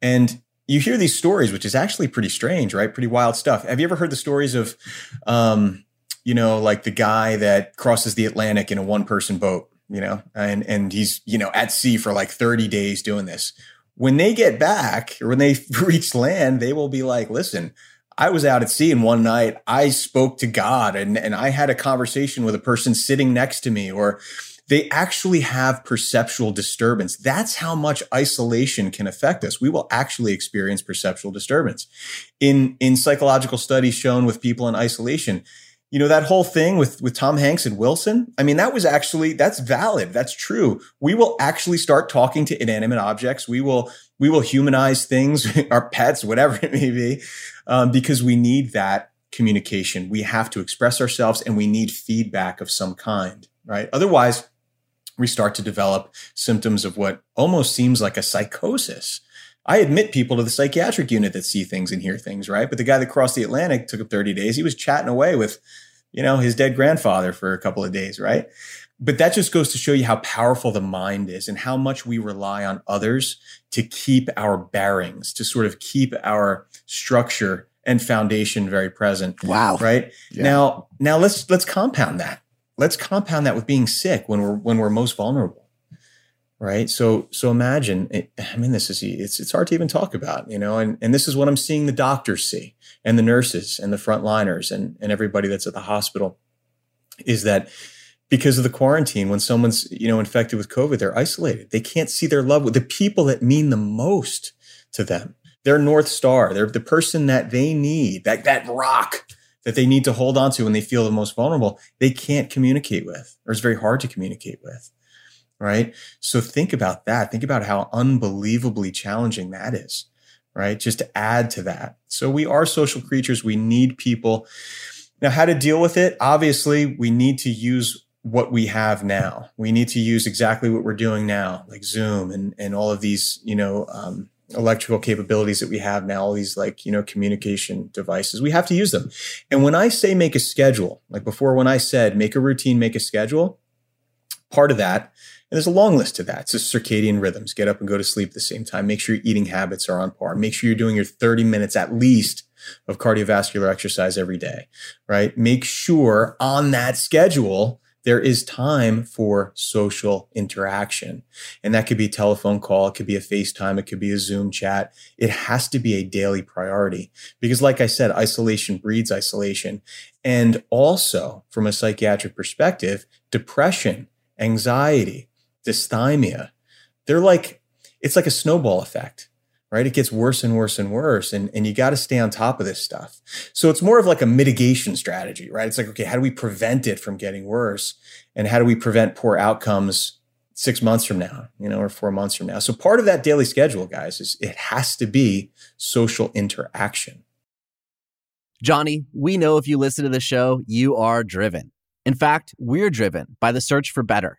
And you hear these stories, which is actually pretty strange, right? Pretty wild stuff. Have you ever heard the stories of, um, you know, like the guy that crosses the Atlantic in a one person boat, you know, and, and he's, you know, at sea for like 30 days doing this. When they get back or when they [LAUGHS] reach land, they will be like, listen, I was out at sea and one night I spoke to God and, and I had a conversation with a person sitting next to me or they actually have perceptual disturbance. That's how much isolation can affect us. We will actually experience perceptual disturbance. In, in psychological studies shown with people in isolation, you know that whole thing with with Tom Hanks and Wilson. I mean, that was actually that's valid. That's true. We will actually start talking to inanimate objects. We will we will humanize things, [LAUGHS] our pets, whatever it may be, um, because we need that communication. We have to express ourselves, and we need feedback of some kind. Right. Otherwise, we start to develop symptoms of what almost seems like a psychosis. I admit people to the psychiatric unit that see things and hear things, right? But the guy that crossed the Atlantic took up 30 days. He was chatting away with, you know, his dead grandfather for a couple of days, right? But that just goes to show you how powerful the mind is and how much we rely on others to keep our bearings, to sort of keep our structure and foundation very present. Wow. Right? Yeah. Now, now let's let's compound that. Let's compound that with being sick when we're when we're most vulnerable right? So so imagine it, i mean this is it's it's hard to even talk about you know and and this is what i'm seeing the doctors see and the nurses and the frontliners and and everybody that's at the hospital is that because of the quarantine when someone's you know infected with covid they're isolated. They can't see their loved the people that mean the most to them their north star they're the person that they need that that rock that they need to hold on to when they feel the most vulnerable they can't communicate with or it's very hard to communicate with right? So think about that. Think about how unbelievably challenging that is, right? Just to add to that. So we are social creatures. We need people. Now, how to deal with it? Obviously, we need to use what we have now. We need to use exactly what we're doing now, like Zoom and, and all of these, you know, um, electrical capabilities that we have now, all these like, you know, communication devices. We have to use them. And when I say make a schedule, like before, when I said make a routine, make a schedule, part of that and there's a long list to that. It's just circadian rhythms. Get up and go to sleep at the same time. Make sure your eating habits are on par. Make sure you're doing your 30 minutes at least of cardiovascular exercise every day, right? Make sure on that schedule, there is time for social interaction. And that could be a telephone call. It could be a FaceTime. It could be a Zoom chat. It has to be a daily priority because like I said, isolation breeds isolation. And also from a psychiatric perspective, depression, anxiety, dysthymia, they're like, it's like a snowball effect, right? It gets worse and worse and worse. And, and you got to stay on top of this stuff. So it's more of like a mitigation strategy, right? It's like, okay, how do we prevent it from getting worse? And how do we prevent poor outcomes six months from now, you know, or four months from now? So part of that daily schedule, guys, is it has to be social interaction. Johnny, we know if you listen to the show, you are driven. In fact, we're driven by the search for better.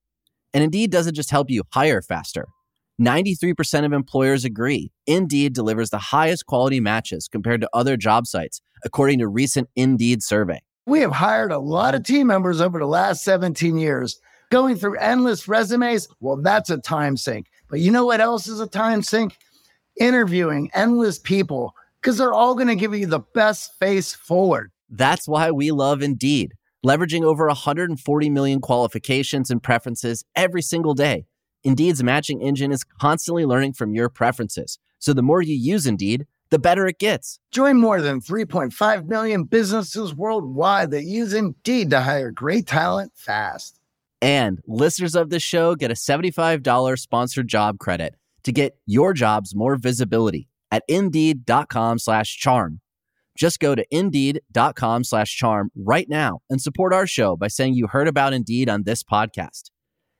And Indeed doesn't just help you hire faster. 93% of employers agree Indeed delivers the highest quality matches compared to other job sites, according to recent Indeed survey. We have hired a lot of team members over the last 17 years. Going through endless resumes, well, that's a time sink. But you know what else is a time sink? Interviewing endless people because they're all going to give you the best face forward. That's why we love Indeed leveraging over 140 million qualifications and preferences every single day. Indeed's matching engine is constantly learning from your preferences. So the more you use Indeed, the better it gets. Join more than 3.5 million businesses worldwide that use Indeed to hire great talent fast. And listeners of this show get a $75 sponsored job credit to get your jobs more visibility at indeed.com slash charm. Just go to indeed.com slash charm right now and support our show by saying you heard about Indeed on this podcast.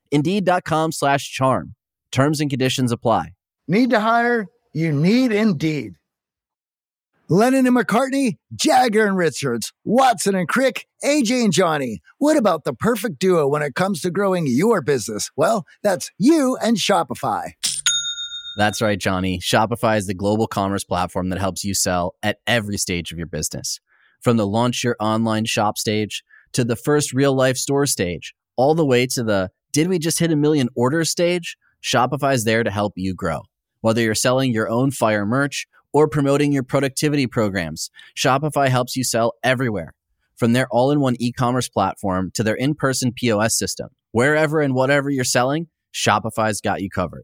Indeed.com slash charm. Terms and conditions apply. Need to hire? You need Indeed. Lennon and McCartney, Jagger and Richards, Watson and Crick, AJ and Johnny. What about the perfect duo when it comes to growing your business? Well, that's you and Shopify. That's right, Johnny. Shopify is the global commerce platform that helps you sell at every stage of your business. From the launch your online shop stage to the first real life store stage, all the way to the did we just hit a million orders stage? Shopify is there to help you grow. Whether you're selling your own fire merch or promoting your productivity programs, Shopify helps you sell everywhere. From their all in one e commerce platform to their in person POS system, wherever and whatever you're selling, Shopify's got you covered.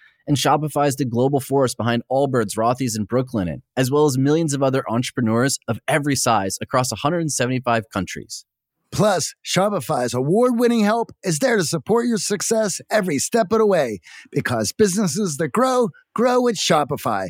And Shopify is the global force behind Allbirds, Rothy's, and Brooklinen, as well as millions of other entrepreneurs of every size across 175 countries. Plus, Shopify's award winning help is there to support your success every step of the way because businesses that grow, grow with Shopify.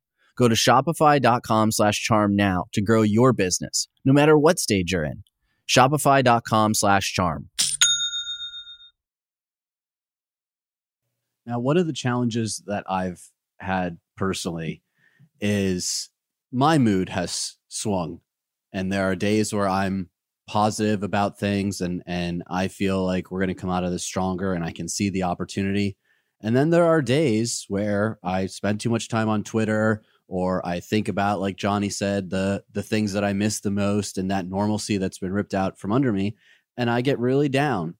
Go to shopify.com slash charm now to grow your business, no matter what stage you're in. Shopify.com slash charm. Now, one of the challenges that I've had personally is my mood has swung. And there are days where I'm positive about things and and I feel like we're going to come out of this stronger and I can see the opportunity. And then there are days where I spend too much time on Twitter or I think about like Johnny said the the things that I miss the most and that normalcy that's been ripped out from under me and I get really down.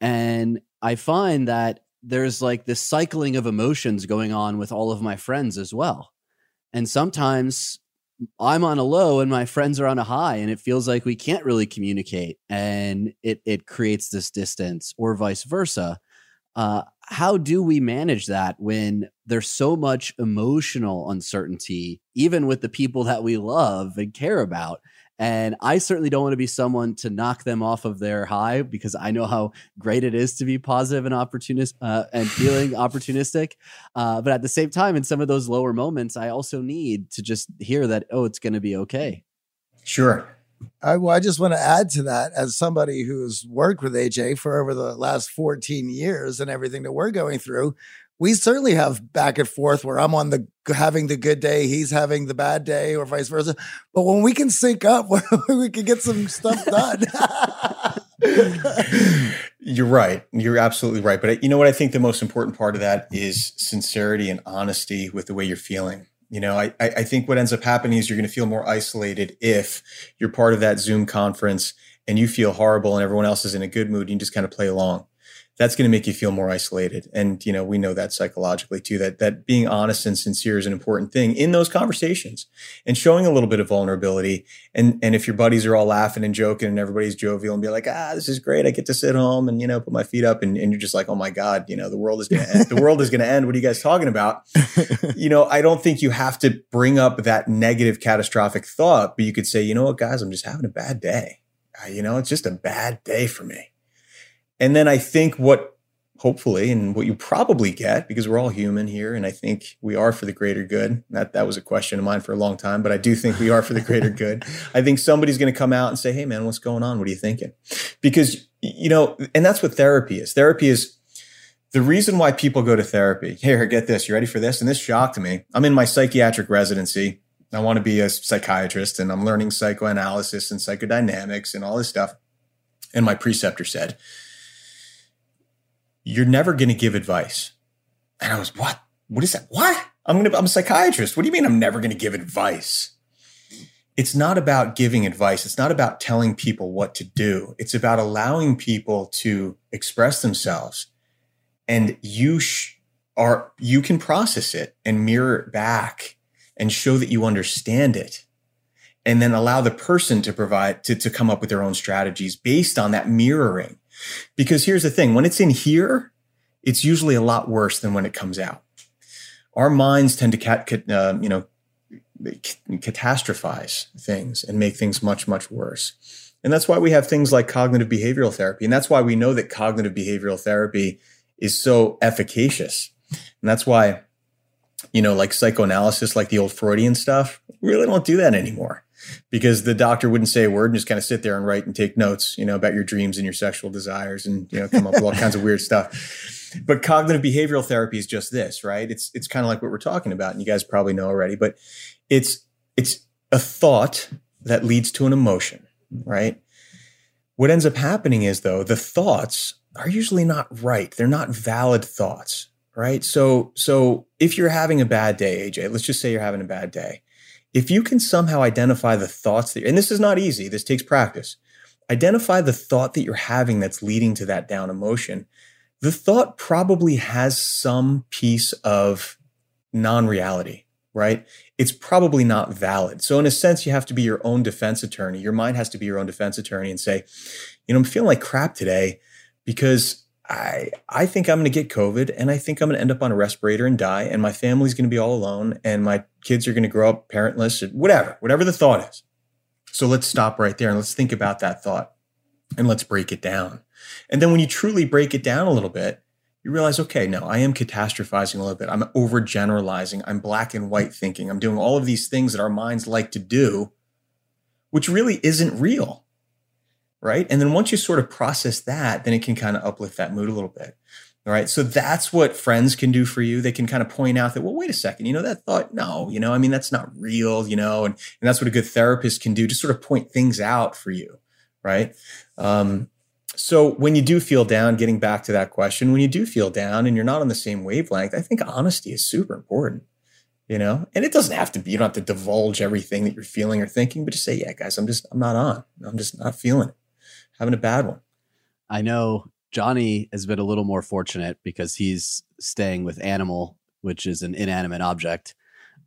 And I find that there's like this cycling of emotions going on with all of my friends as well. And sometimes I'm on a low and my friends are on a high and it feels like we can't really communicate and it it creates this distance or vice versa. Uh, how do we manage that when there's so much emotional uncertainty, even with the people that we love and care about? And I certainly don't want to be someone to knock them off of their high because I know how great it is to be positive and opportunist uh, and feeling [LAUGHS] opportunistic. Uh, but at the same time, in some of those lower moments, I also need to just hear that, oh, it's going to be okay. Sure. I, well, I just want to add to that as somebody who's worked with AJ for over the last 14 years and everything that we're going through we certainly have back and forth where I'm on the having the good day, he's having the bad day, or vice versa. But when we can sync up, [LAUGHS] we can get some stuff done. [LAUGHS] You're right. You're absolutely right. But uh, you know what? I think the most important part of that is sincerity and honesty with the way you're feeling. You know, I, I think what ends up happening is you're going to feel more isolated if you're part of that Zoom conference and you feel horrible and everyone else is in a good mood. And you just kind of play along that's going to make you feel more isolated. And, you know, we know that psychologically too, that, that being honest and sincere is an important thing in those conversations and showing a little bit of vulnerability. And, and if your buddies are all laughing and joking and everybody's jovial and be like, ah, this is great. I get to sit home and, you know, put my feet up and, and you're just like, oh my God, you know, the world is going to end. The world is going to end. What are you guys talking about? [LAUGHS] you know, I don't think you have to bring up that negative catastrophic thought, but you could say, you know what, guys, I'm just having a bad day. Uh, you know, it's just a bad day for me and then I think what hopefully, and what you probably get, because we're all human here, and I think we are for the greater good. That that was a question of mine for a long time, but I do think we are for the greater [LAUGHS] good. I think somebody's going to come out and say, "Hey, man, what's going on? What are you thinking?" Because you know, and that's what therapy is. Therapy is the reason why people go to therapy. Here, get this. You ready for this? And this shocked me. I'm in my psychiatric residency. I want to be a psychiatrist, and I'm learning psychoanalysis and psychodynamics and all this stuff. And my preceptor said you're never going to give advice. And I was, what? What is that? What? I'm going to, I'm a psychiatrist. What do you mean I'm never going to give advice? It's not about giving advice. It's not about telling people what to do. It's about allowing people to express themselves. And you sh- are, you can process it and mirror it back and show that you understand it. And then allow the person to provide, to, to come up with their own strategies based on that mirroring because here's the thing when it's in here, it's usually a lot worse than when it comes out. Our minds tend to, cat, uh, you know, catastrophize things and make things much, much worse. And that's why we have things like cognitive behavioral therapy. And that's why we know that cognitive behavioral therapy is so efficacious. And that's why, you know, like psychoanalysis, like the old Freudian stuff, we really don't do that anymore because the doctor wouldn't say a word and just kind of sit there and write and take notes, you know, about your dreams and your sexual desires and, you know, come up with all kinds of weird stuff. But cognitive behavioral therapy is just this, right? It's, it's kind of like what we're talking about. And you guys probably know already, but it's, it's a thought that leads to an emotion, right? What ends up happening is though, the thoughts are usually not right. They're not valid thoughts, right? So, so if you're having a bad day, AJ, let's just say you're having a bad day if you can somehow identify the thoughts that, and this is not easy, this takes practice, identify the thought that you're having that's leading to that down emotion, the thought probably has some piece of non reality, right? It's probably not valid. So, in a sense, you have to be your own defense attorney. Your mind has to be your own defense attorney and say, you know, I'm feeling like crap today because I I think I'm going to get COVID and I think I'm going to end up on a respirator and die and my family's going to be all alone and my kids are going to grow up parentless whatever, whatever the thought is. So let's stop right there and let's think about that thought and let's break it down. And then when you truly break it down a little bit, you realize, okay, no, I am catastrophizing a little bit. I'm overgeneralizing. I'm black and white thinking. I'm doing all of these things that our minds like to do, which really isn't real right? And then once you sort of process that, then it can kind of uplift that mood a little bit. All right. So that's what friends can do for you. They can kind of point out that, well, wait a second, you know, that thought, no, you know, I mean, that's not real, you know, and, and that's what a good therapist can do to sort of point things out for you. Right. Um, so when you do feel down, getting back to that question, when you do feel down and you're not on the same wavelength, I think honesty is super important, you know, and it doesn't have to be, you don't have to divulge everything that you're feeling or thinking, but just say, yeah, guys, I'm just, I'm not on. I'm just not feeling it having a bad one. I know Johnny has been a little more fortunate because he's staying with Animal, which is an inanimate object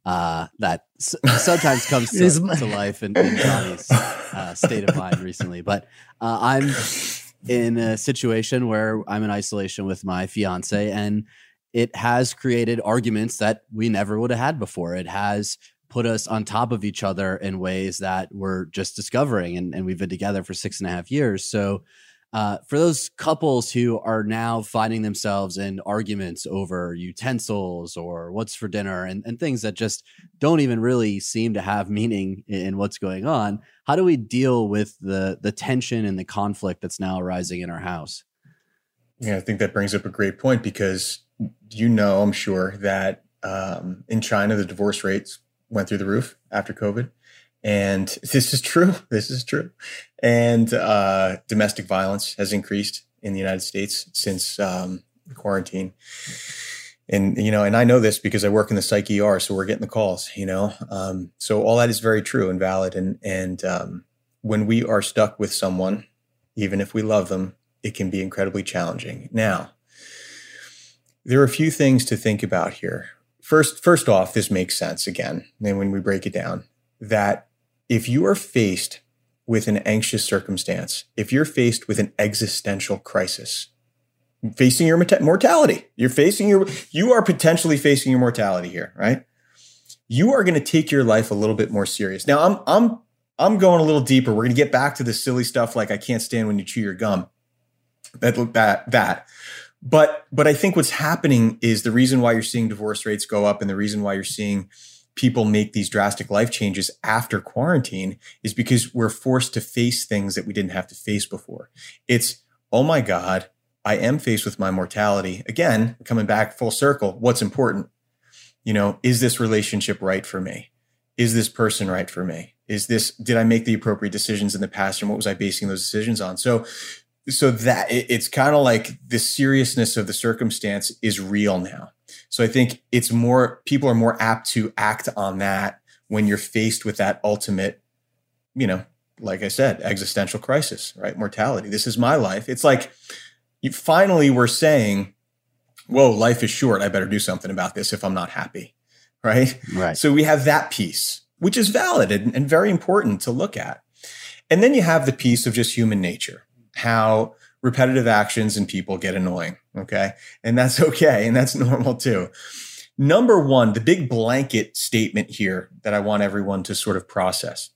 uh, that s- sometimes [LAUGHS] comes to, to life in, in Johnny's uh, state of mind recently. But uh, I'm in a situation where I'm in isolation with my fiance, and it has created arguments that we never would have had before. It has put us on top of each other in ways that we're just discovering. And, and we've been together for six and a half years. So, uh, for those couples who are now finding themselves in arguments over utensils or what's for dinner and, and things that just don't even really seem to have meaning in what's going on, how do we deal with the the tension and the conflict that's now arising in our house? Yeah, I think that brings up a great point because you know, I'm sure that um, in China the divorce rates went through the roof after COVID. And [LAUGHS] this is true. [LAUGHS] This is true. And uh, domestic violence has increased in the United States since um, quarantine. And you know, and I know this because I work in the psych ER, so we're getting the calls. You know, um, so all that is very true and valid. And and um, when we are stuck with someone, even if we love them, it can be incredibly challenging. Now, there are a few things to think about here first first off this makes sense again and when we break it down that if you are faced with an anxious circumstance if you're faced with an existential crisis facing your mortality you're facing your you are potentially facing your mortality here right? You are going to take your life a little bit more serious. Now i'm i'm i'm going a little deeper. We're going to get back to the silly stuff like i can't stand when you chew your gum. That that that but but I think what's happening is the reason why you're seeing divorce rates go up and the reason why you're seeing people make these drastic life changes after quarantine is because we're forced to face things that we didn't have to face before. It's, oh my God, I am faced with my mortality. Again, coming back full circle, what's important? You know, is this relationship right for me? Is this person right for me? Is this, did I make the appropriate decisions in the past and what was I basing those decisions on? So, so that it, it's kind of like the seriousness of the circumstance is real now. So I think it's more, people are more apt to act on that when you're faced with that ultimate, you know, like I said, existential crisis, right? Mortality. This is my life. It's like, you finally were saying, whoa, life is short. I better do something about this if I'm not happy. Right. Right. So we have that piece, which is valid and, and very important to look at. And then you have the piece of just human nature, how repetitive actions and people get annoying. Okay. And that's [LAUGHS] okay. And that's normal too. Number one, the big blanket statement here that I want everyone to sort of process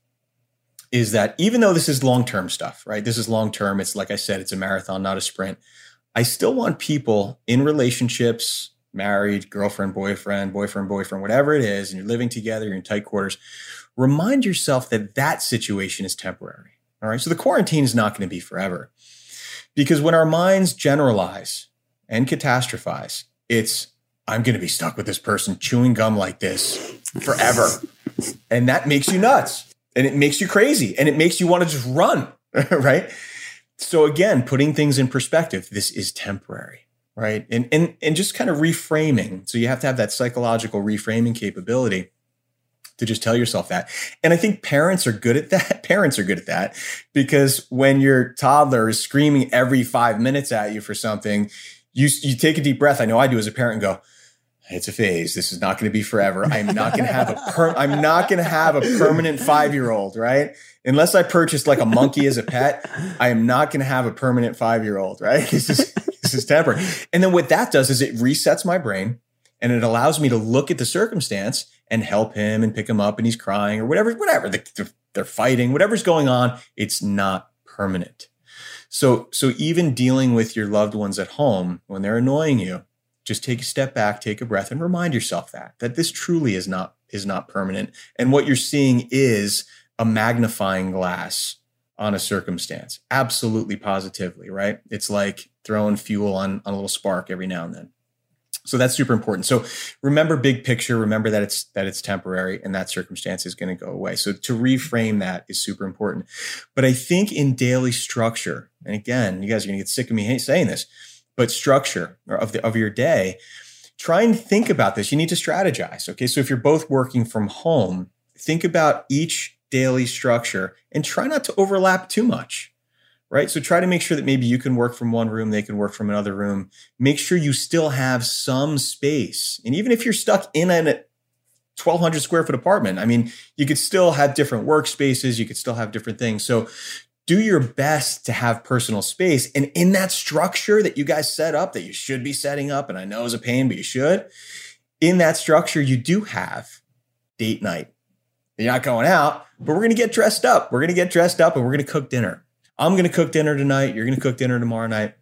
is that even though this is long term stuff, right? This is long term. It's like I said, it's a marathon, not a sprint. I still want people in relationships, married, girlfriend, boyfriend, boyfriend, boyfriend, whatever it is, and you're living together, you're in tight quarters. Remind yourself that that situation is temporary. All right. So the quarantine is not going to be forever because when our minds generalize and catastrophize, it's, I'm going to be stuck with this person chewing gum like this forever. and that makes you nuts and it makes you crazy and it makes you want to just run, [LAUGHS] right? So again, putting things in perspective, this is temporary, right? And and and just kind of reframing. So you have to have that psychological reframing capability to just tell yourself that. And I think parents are good at that. [LAUGHS] Parents are good at that because when your toddler is screaming every 5 minutes at you for something, you you take a deep breath. I know I do as a parent and go, it's a phase. This is not going to be forever. I'm not going to have a per- [LAUGHS] I'm not going to have a permanent 5-year-old, right? Unless I purchased like a monkey as a pet, I am not going to have a permanent 5-year-old, right? [LAUGHS] This is this is temporary. And then what that does is it resets my brain and it allows me to look at the circumstance and help him and pick him up and he's crying or whatever whatever they're fighting, whatever's going on, it's not permanent. So so even dealing with your loved ones at home when they're annoying you, just take a step back, take a breath, and remind yourself that that this truly is not is not permanent. And what you're seeing is a magnifying glass on a circumstance. Absolutely positively, right? It's like throwing fuel on, on a little spark every now and then. So that's super important. So remember big picture, remember that it's that it's temporary and that circumstance is going to go away. So to reframe that is super important. But I think in daily structure, and again, you guys are going to get sick of me saying this, but structure of the of your day try and think about this you need to strategize okay so if you're both working from home think about each daily structure and try not to overlap too much right so try to make sure that maybe you can work from one room they can work from another room make sure you still have some space and even if you're stuck in a 1200 square foot apartment i mean you could still have different workspaces you could still have different things so do your best to have personal space. And in that structure that you guys set up, that you should be setting up, and I know is a pain, but you should, in that structure, you do have date night. You're not going out, but we're going to get dressed up. We're going to get dressed up and we're going to cook dinner. I'm going to cook dinner tonight. You're going to cook dinner tomorrow night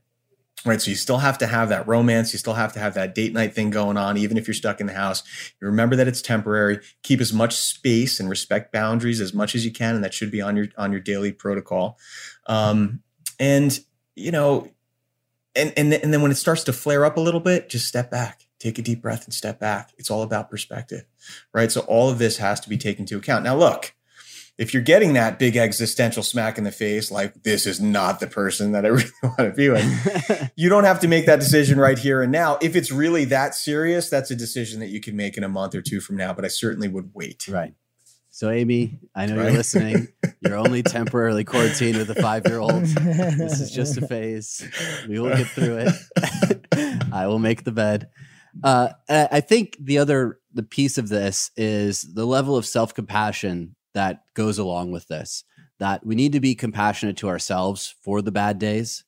right? So you still have to have that romance. You still have to have that date night thing going on, even if you're stuck in the house. You remember that it's temporary. Keep as much space and respect boundaries as much as you can, and that should be on your on your daily protocol. Um, and you know, and and and then when it starts to flare up a little bit, just step back. Take a deep breath and step back. It's all about perspective, right? So all of this has to be taken into account. Now, look, if you're getting that big existential smack in the face, like this is not the person that I [LAUGHS] really want to be with, [LAUGHS] you don't have to make that decision right here and now. If it's really that serious, that's a decision that you can make in a month or two from now. But I certainly would wait. Right. So, Amy, I know right? you're listening. [LAUGHS] You're only temporarily quarantined with a five year old. This is just a phase. We will get through it. I will make the bed. Uh, I think the other the piece of this is the level of self compassion that goes along with this that we need to be compassionate to ourselves for the bad days.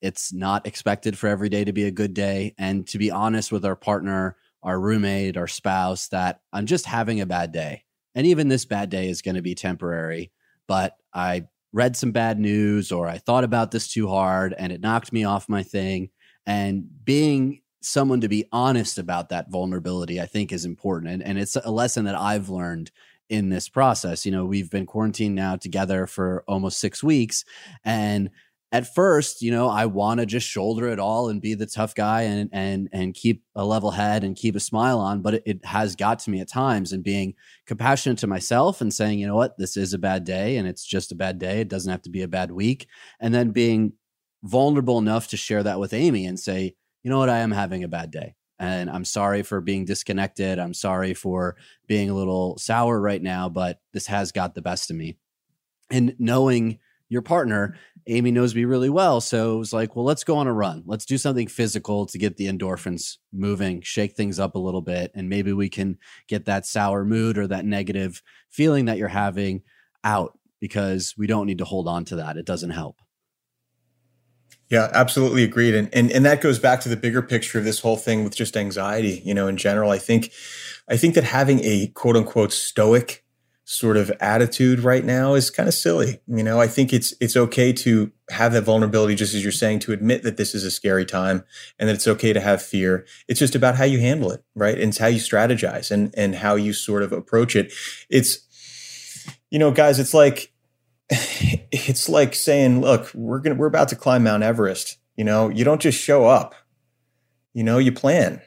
It's not expected for every day to be a good day. And to be honest with our partner, our roommate, our spouse, that I'm just having a bad day. And even this bad day is going to be temporary. But I read some bad news or I thought about this too hard and it knocked me off my thing. And being someone to be honest about that vulnerability, I think is important. And, and it's a lesson that I've learned in this process. You know, we've been quarantined now together for almost six weeks. And at first, you know, I want to just shoulder it all and be the tough guy and and and keep a level head and keep a smile on. But it, it, has got to me at times and being compassionate to myself and saying, you know what, this is a bad day and it's just a bad day. It doesn't have to be a bad week. And then being vulnerable enough to share that with Amy and say, you know what, I am having a bad day. And I'm sorry for being disconnected. I'm sorry for being a little sour right now, but this has got the best of me. And knowing your partner, Amy knows me really well. So it was like, well, let's go on a run. Let's do something physical to get the endorphins moving, shake things up a little bit. And maybe we can get that sour mood or that negative feeling that you're having out because we don't need to hold on to that. It doesn't help. Yeah, absolutely agreed. And, and and that goes back to the bigger picture of this whole thing with just anxiety, you know, in general. I think I think that having a quote unquote stoic sort of attitude right now is kind of silly. You know, I think it's it's okay to have that vulnerability, just as you're saying, to admit that this is a scary time and that it's okay to have fear. It's just about how you handle it, right? And it's how you strategize and and how you sort of approach it. It's you know, guys, it's like [LAUGHS] it's like saying, look, we're gonna we're about to climb Mount Everest. You know, you don't just show up. You know, you plan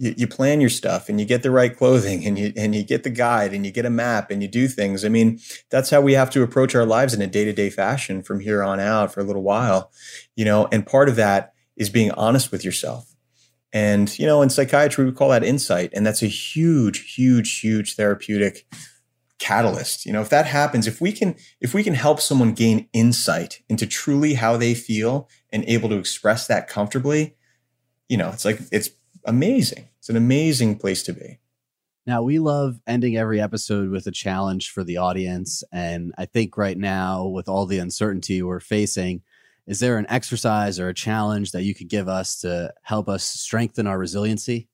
you, you plan your stuff and you get the right clothing and you and you get the guide and you get a map and you do things. I mean, that's how we have to approach our lives in a day-to-day fashion from here on out for a little while. You know, and part of that is being honest with yourself. And, you know, in psychiatry, we call that insight. And that's a huge, huge, huge therapeutic catalyst. You know, if that happens, if we can, if we can help someone gain insight into truly how they feel and able to express that comfortably, you know, it's like, it's amazing. It's an amazing place to be. Now, we love ending every episode with a challenge for the audience. And I think right now, with all the uncertainty we're facing, is there an exercise or a challenge that you could give us to help us strengthen our resiliency?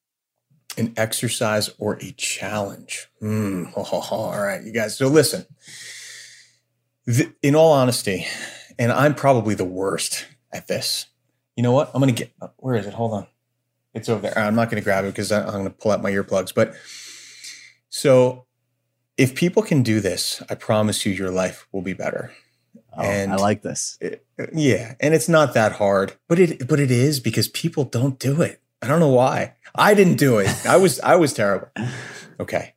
An exercise or a challenge? Mm, oh, oh, oh, all right, you guys. So, listen, th- in all honesty, and I'm probably the worst at this. You know what? I'm going to get, where is it? Hold on. It's over there. I'm not going to grab it because I'm going to pull out my earplugs. But so if people can do this, I promise you, your life will be better. Oh, and I like this. It, yeah, and it's not that hard, but it but it is because people don't do it. I don't know why. I didn't do it. I was I was terrible. Okay.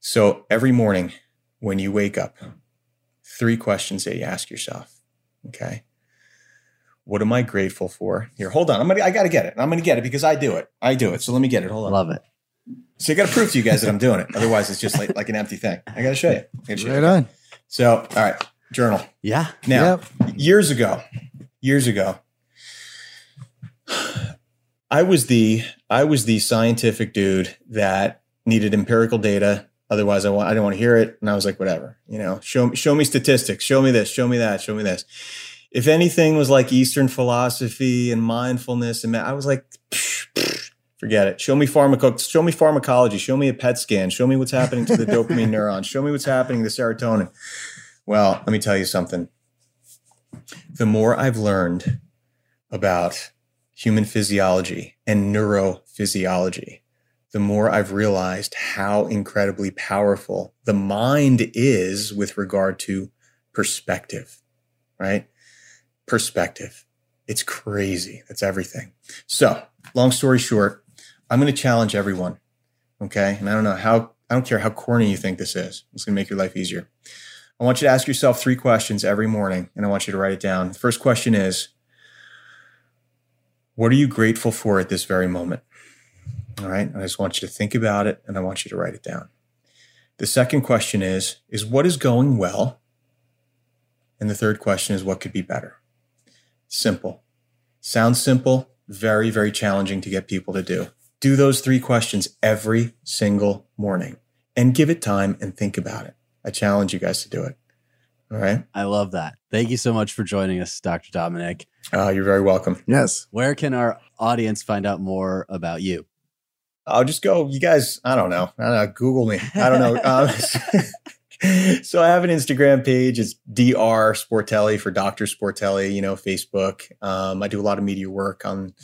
So every morning when you wake up, three questions that you ask yourself. Okay. What am I grateful for? Here, hold on. I'm gonna. I gotta get it. I'm gonna get it because I do it. I do it. So let me get it. Hold on. Love it. So I got to prove to you guys that I'm doing it. Otherwise, it's just like, like an empty thing. I got to show you. Right you. on. So, all right, journal. Yeah. Now, yep. years ago, years ago, I was the I was the scientific dude that needed empirical data. Otherwise, I want I didn't want to hear it, and I was like, whatever, you know, show show me statistics, show me this, show me that, show me this if anything was like Eastern philosophy and mindfulness, and I was like, psh, [SNIFFS] psh, forget it. Show me pharmaco- show me pharmacology, show me a PET scan, show me what's happening to the dopamine [LAUGHS] neurons, show me what's happening to the serotonin. Well, let me tell you something. The more I've learned about human physiology and neurophysiology, the more I've realized how incredibly powerful the mind is with regard to perspective, right? perspective. It's crazy. That's everything. So, long story short, I'm going to challenge everyone. Okay. And I don't know how, I don't care how corny you think this is. It's going to make your life easier. I want you to ask yourself three questions every morning, and I want you to write it down. The first question is What are you grateful for at this very moment? All right. I just want you to think about it and I want you to write it down. The second question is, is what is going well? And the third question is what could be better? Simple. Sounds simple, very, very challenging to get people to do. Do those three questions every single morning and give it time and think about it. I challenge you guys to do it. All right. I love that. Thank you so much for joining us, Dr. Domenick. Uh, you're very welcome. Yes. Where can our audience find out more about you? I'll just go. You guys, I don't know. I don't know Google me. I don't know. Um, [LAUGHS] so I have an Instagram page. It's Dr. Sportelli for Dr. Sportelli, you know, Facebook. Um, I do a lot of media work on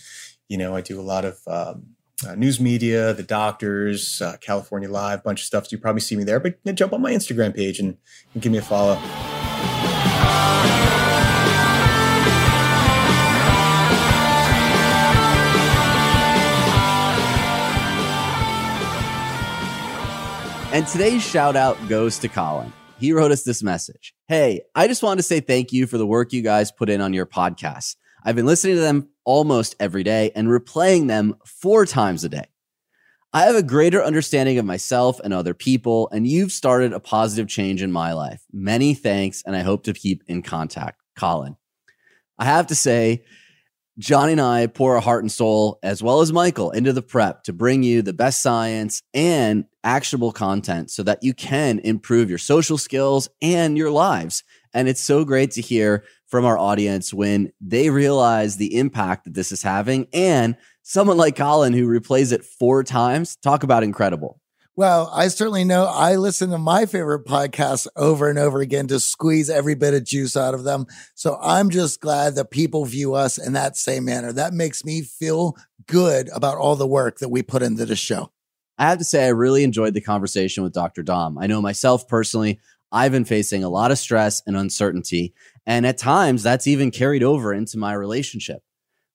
You know, I do a lot of um, uh, news media, the doctors, uh, California Live, bunch of stuff. So you probably see me there. But you know, jump on my Instagram page and, and give me a follow. And today's shout out goes to Colin. He wrote us this message. Hey, I just wanted to say thank you for the work you guys put in on your podcast. I've been listening to them almost every day and replaying them four times a day. I have a greater understanding of myself and other people, and you've started a positive change in my life. Many thanks, and I hope to keep in contact. Colin. I have to say, Johnny and I pour our heart and soul, as well as Michael, into the prep to bring you the best science and actionable content so that you can improve your social skills and your lives. And it's so great to hear from our audience when they realize the impact that this is having and someone like Colin who replays it four times. Talk about incredible. Well, I certainly know I listen to my favorite podcasts over and over again to squeeze every bit of juice out of them. So I'm just glad that people view us in that same manner. That makes me feel good about all the work that we put into the show. I have to say, I really enjoyed the conversation with Dr. Dom. I know myself personally, I've been facing a lot of stress and uncertainty. And at times, that's even carried over into my relationship.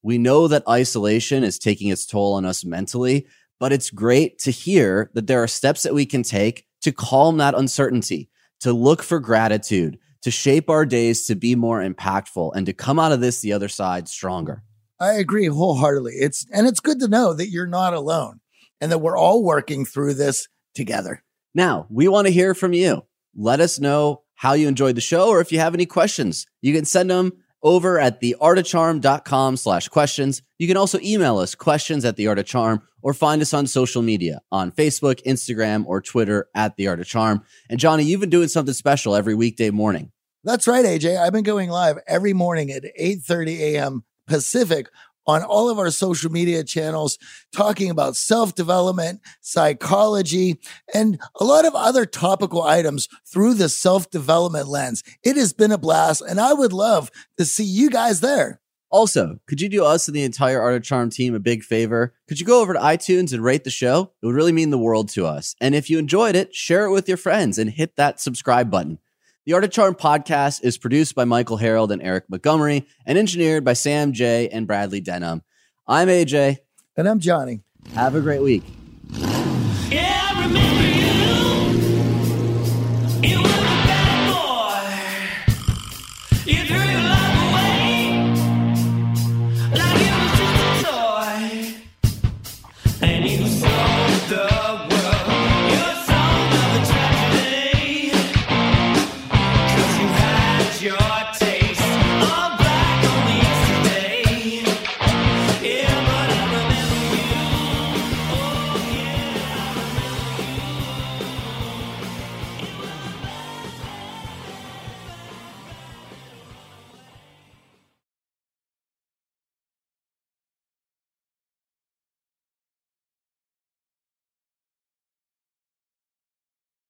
We know that isolation is taking its toll on us mentally, but it's great to hear that there are steps that we can take to calm that uncertainty, to look for gratitude, to shape our days to be more impactful, and to come out of this the other side stronger. I agree wholeheartedly. It's and it's good to know that you're not alone and that we're all working through this together. Now, we want to hear from you. Let us know how you enjoyed the show or if you have any questions. You can send them over at theartofcharm.com slash questions. You can also email us questions at the art of charm or find us on social media on Facebook, Instagram, or Twitter at the art of charm. And Johnny, you've been doing something special every weekday morning. That's right, AJ. I've been going live every morning at 8:30 a.m. Pacific on all of our social media channels, talking about self development, psychology, and a lot of other topical items through the self development lens. It has been a blast, and I would love to see you guys there. Also, could you do us and the entire Art of Charm team a big favor? Could you go over to iTunes and rate the show? It would really mean the world to us. And if you enjoyed it, share it with your friends and hit that subscribe button. The Art of Charm podcast is produced by Michael Harold and Eric Montgomery and engineered by Sam J. and Bradley Denham. I'm AJ. And I'm Johnny. Have a great week.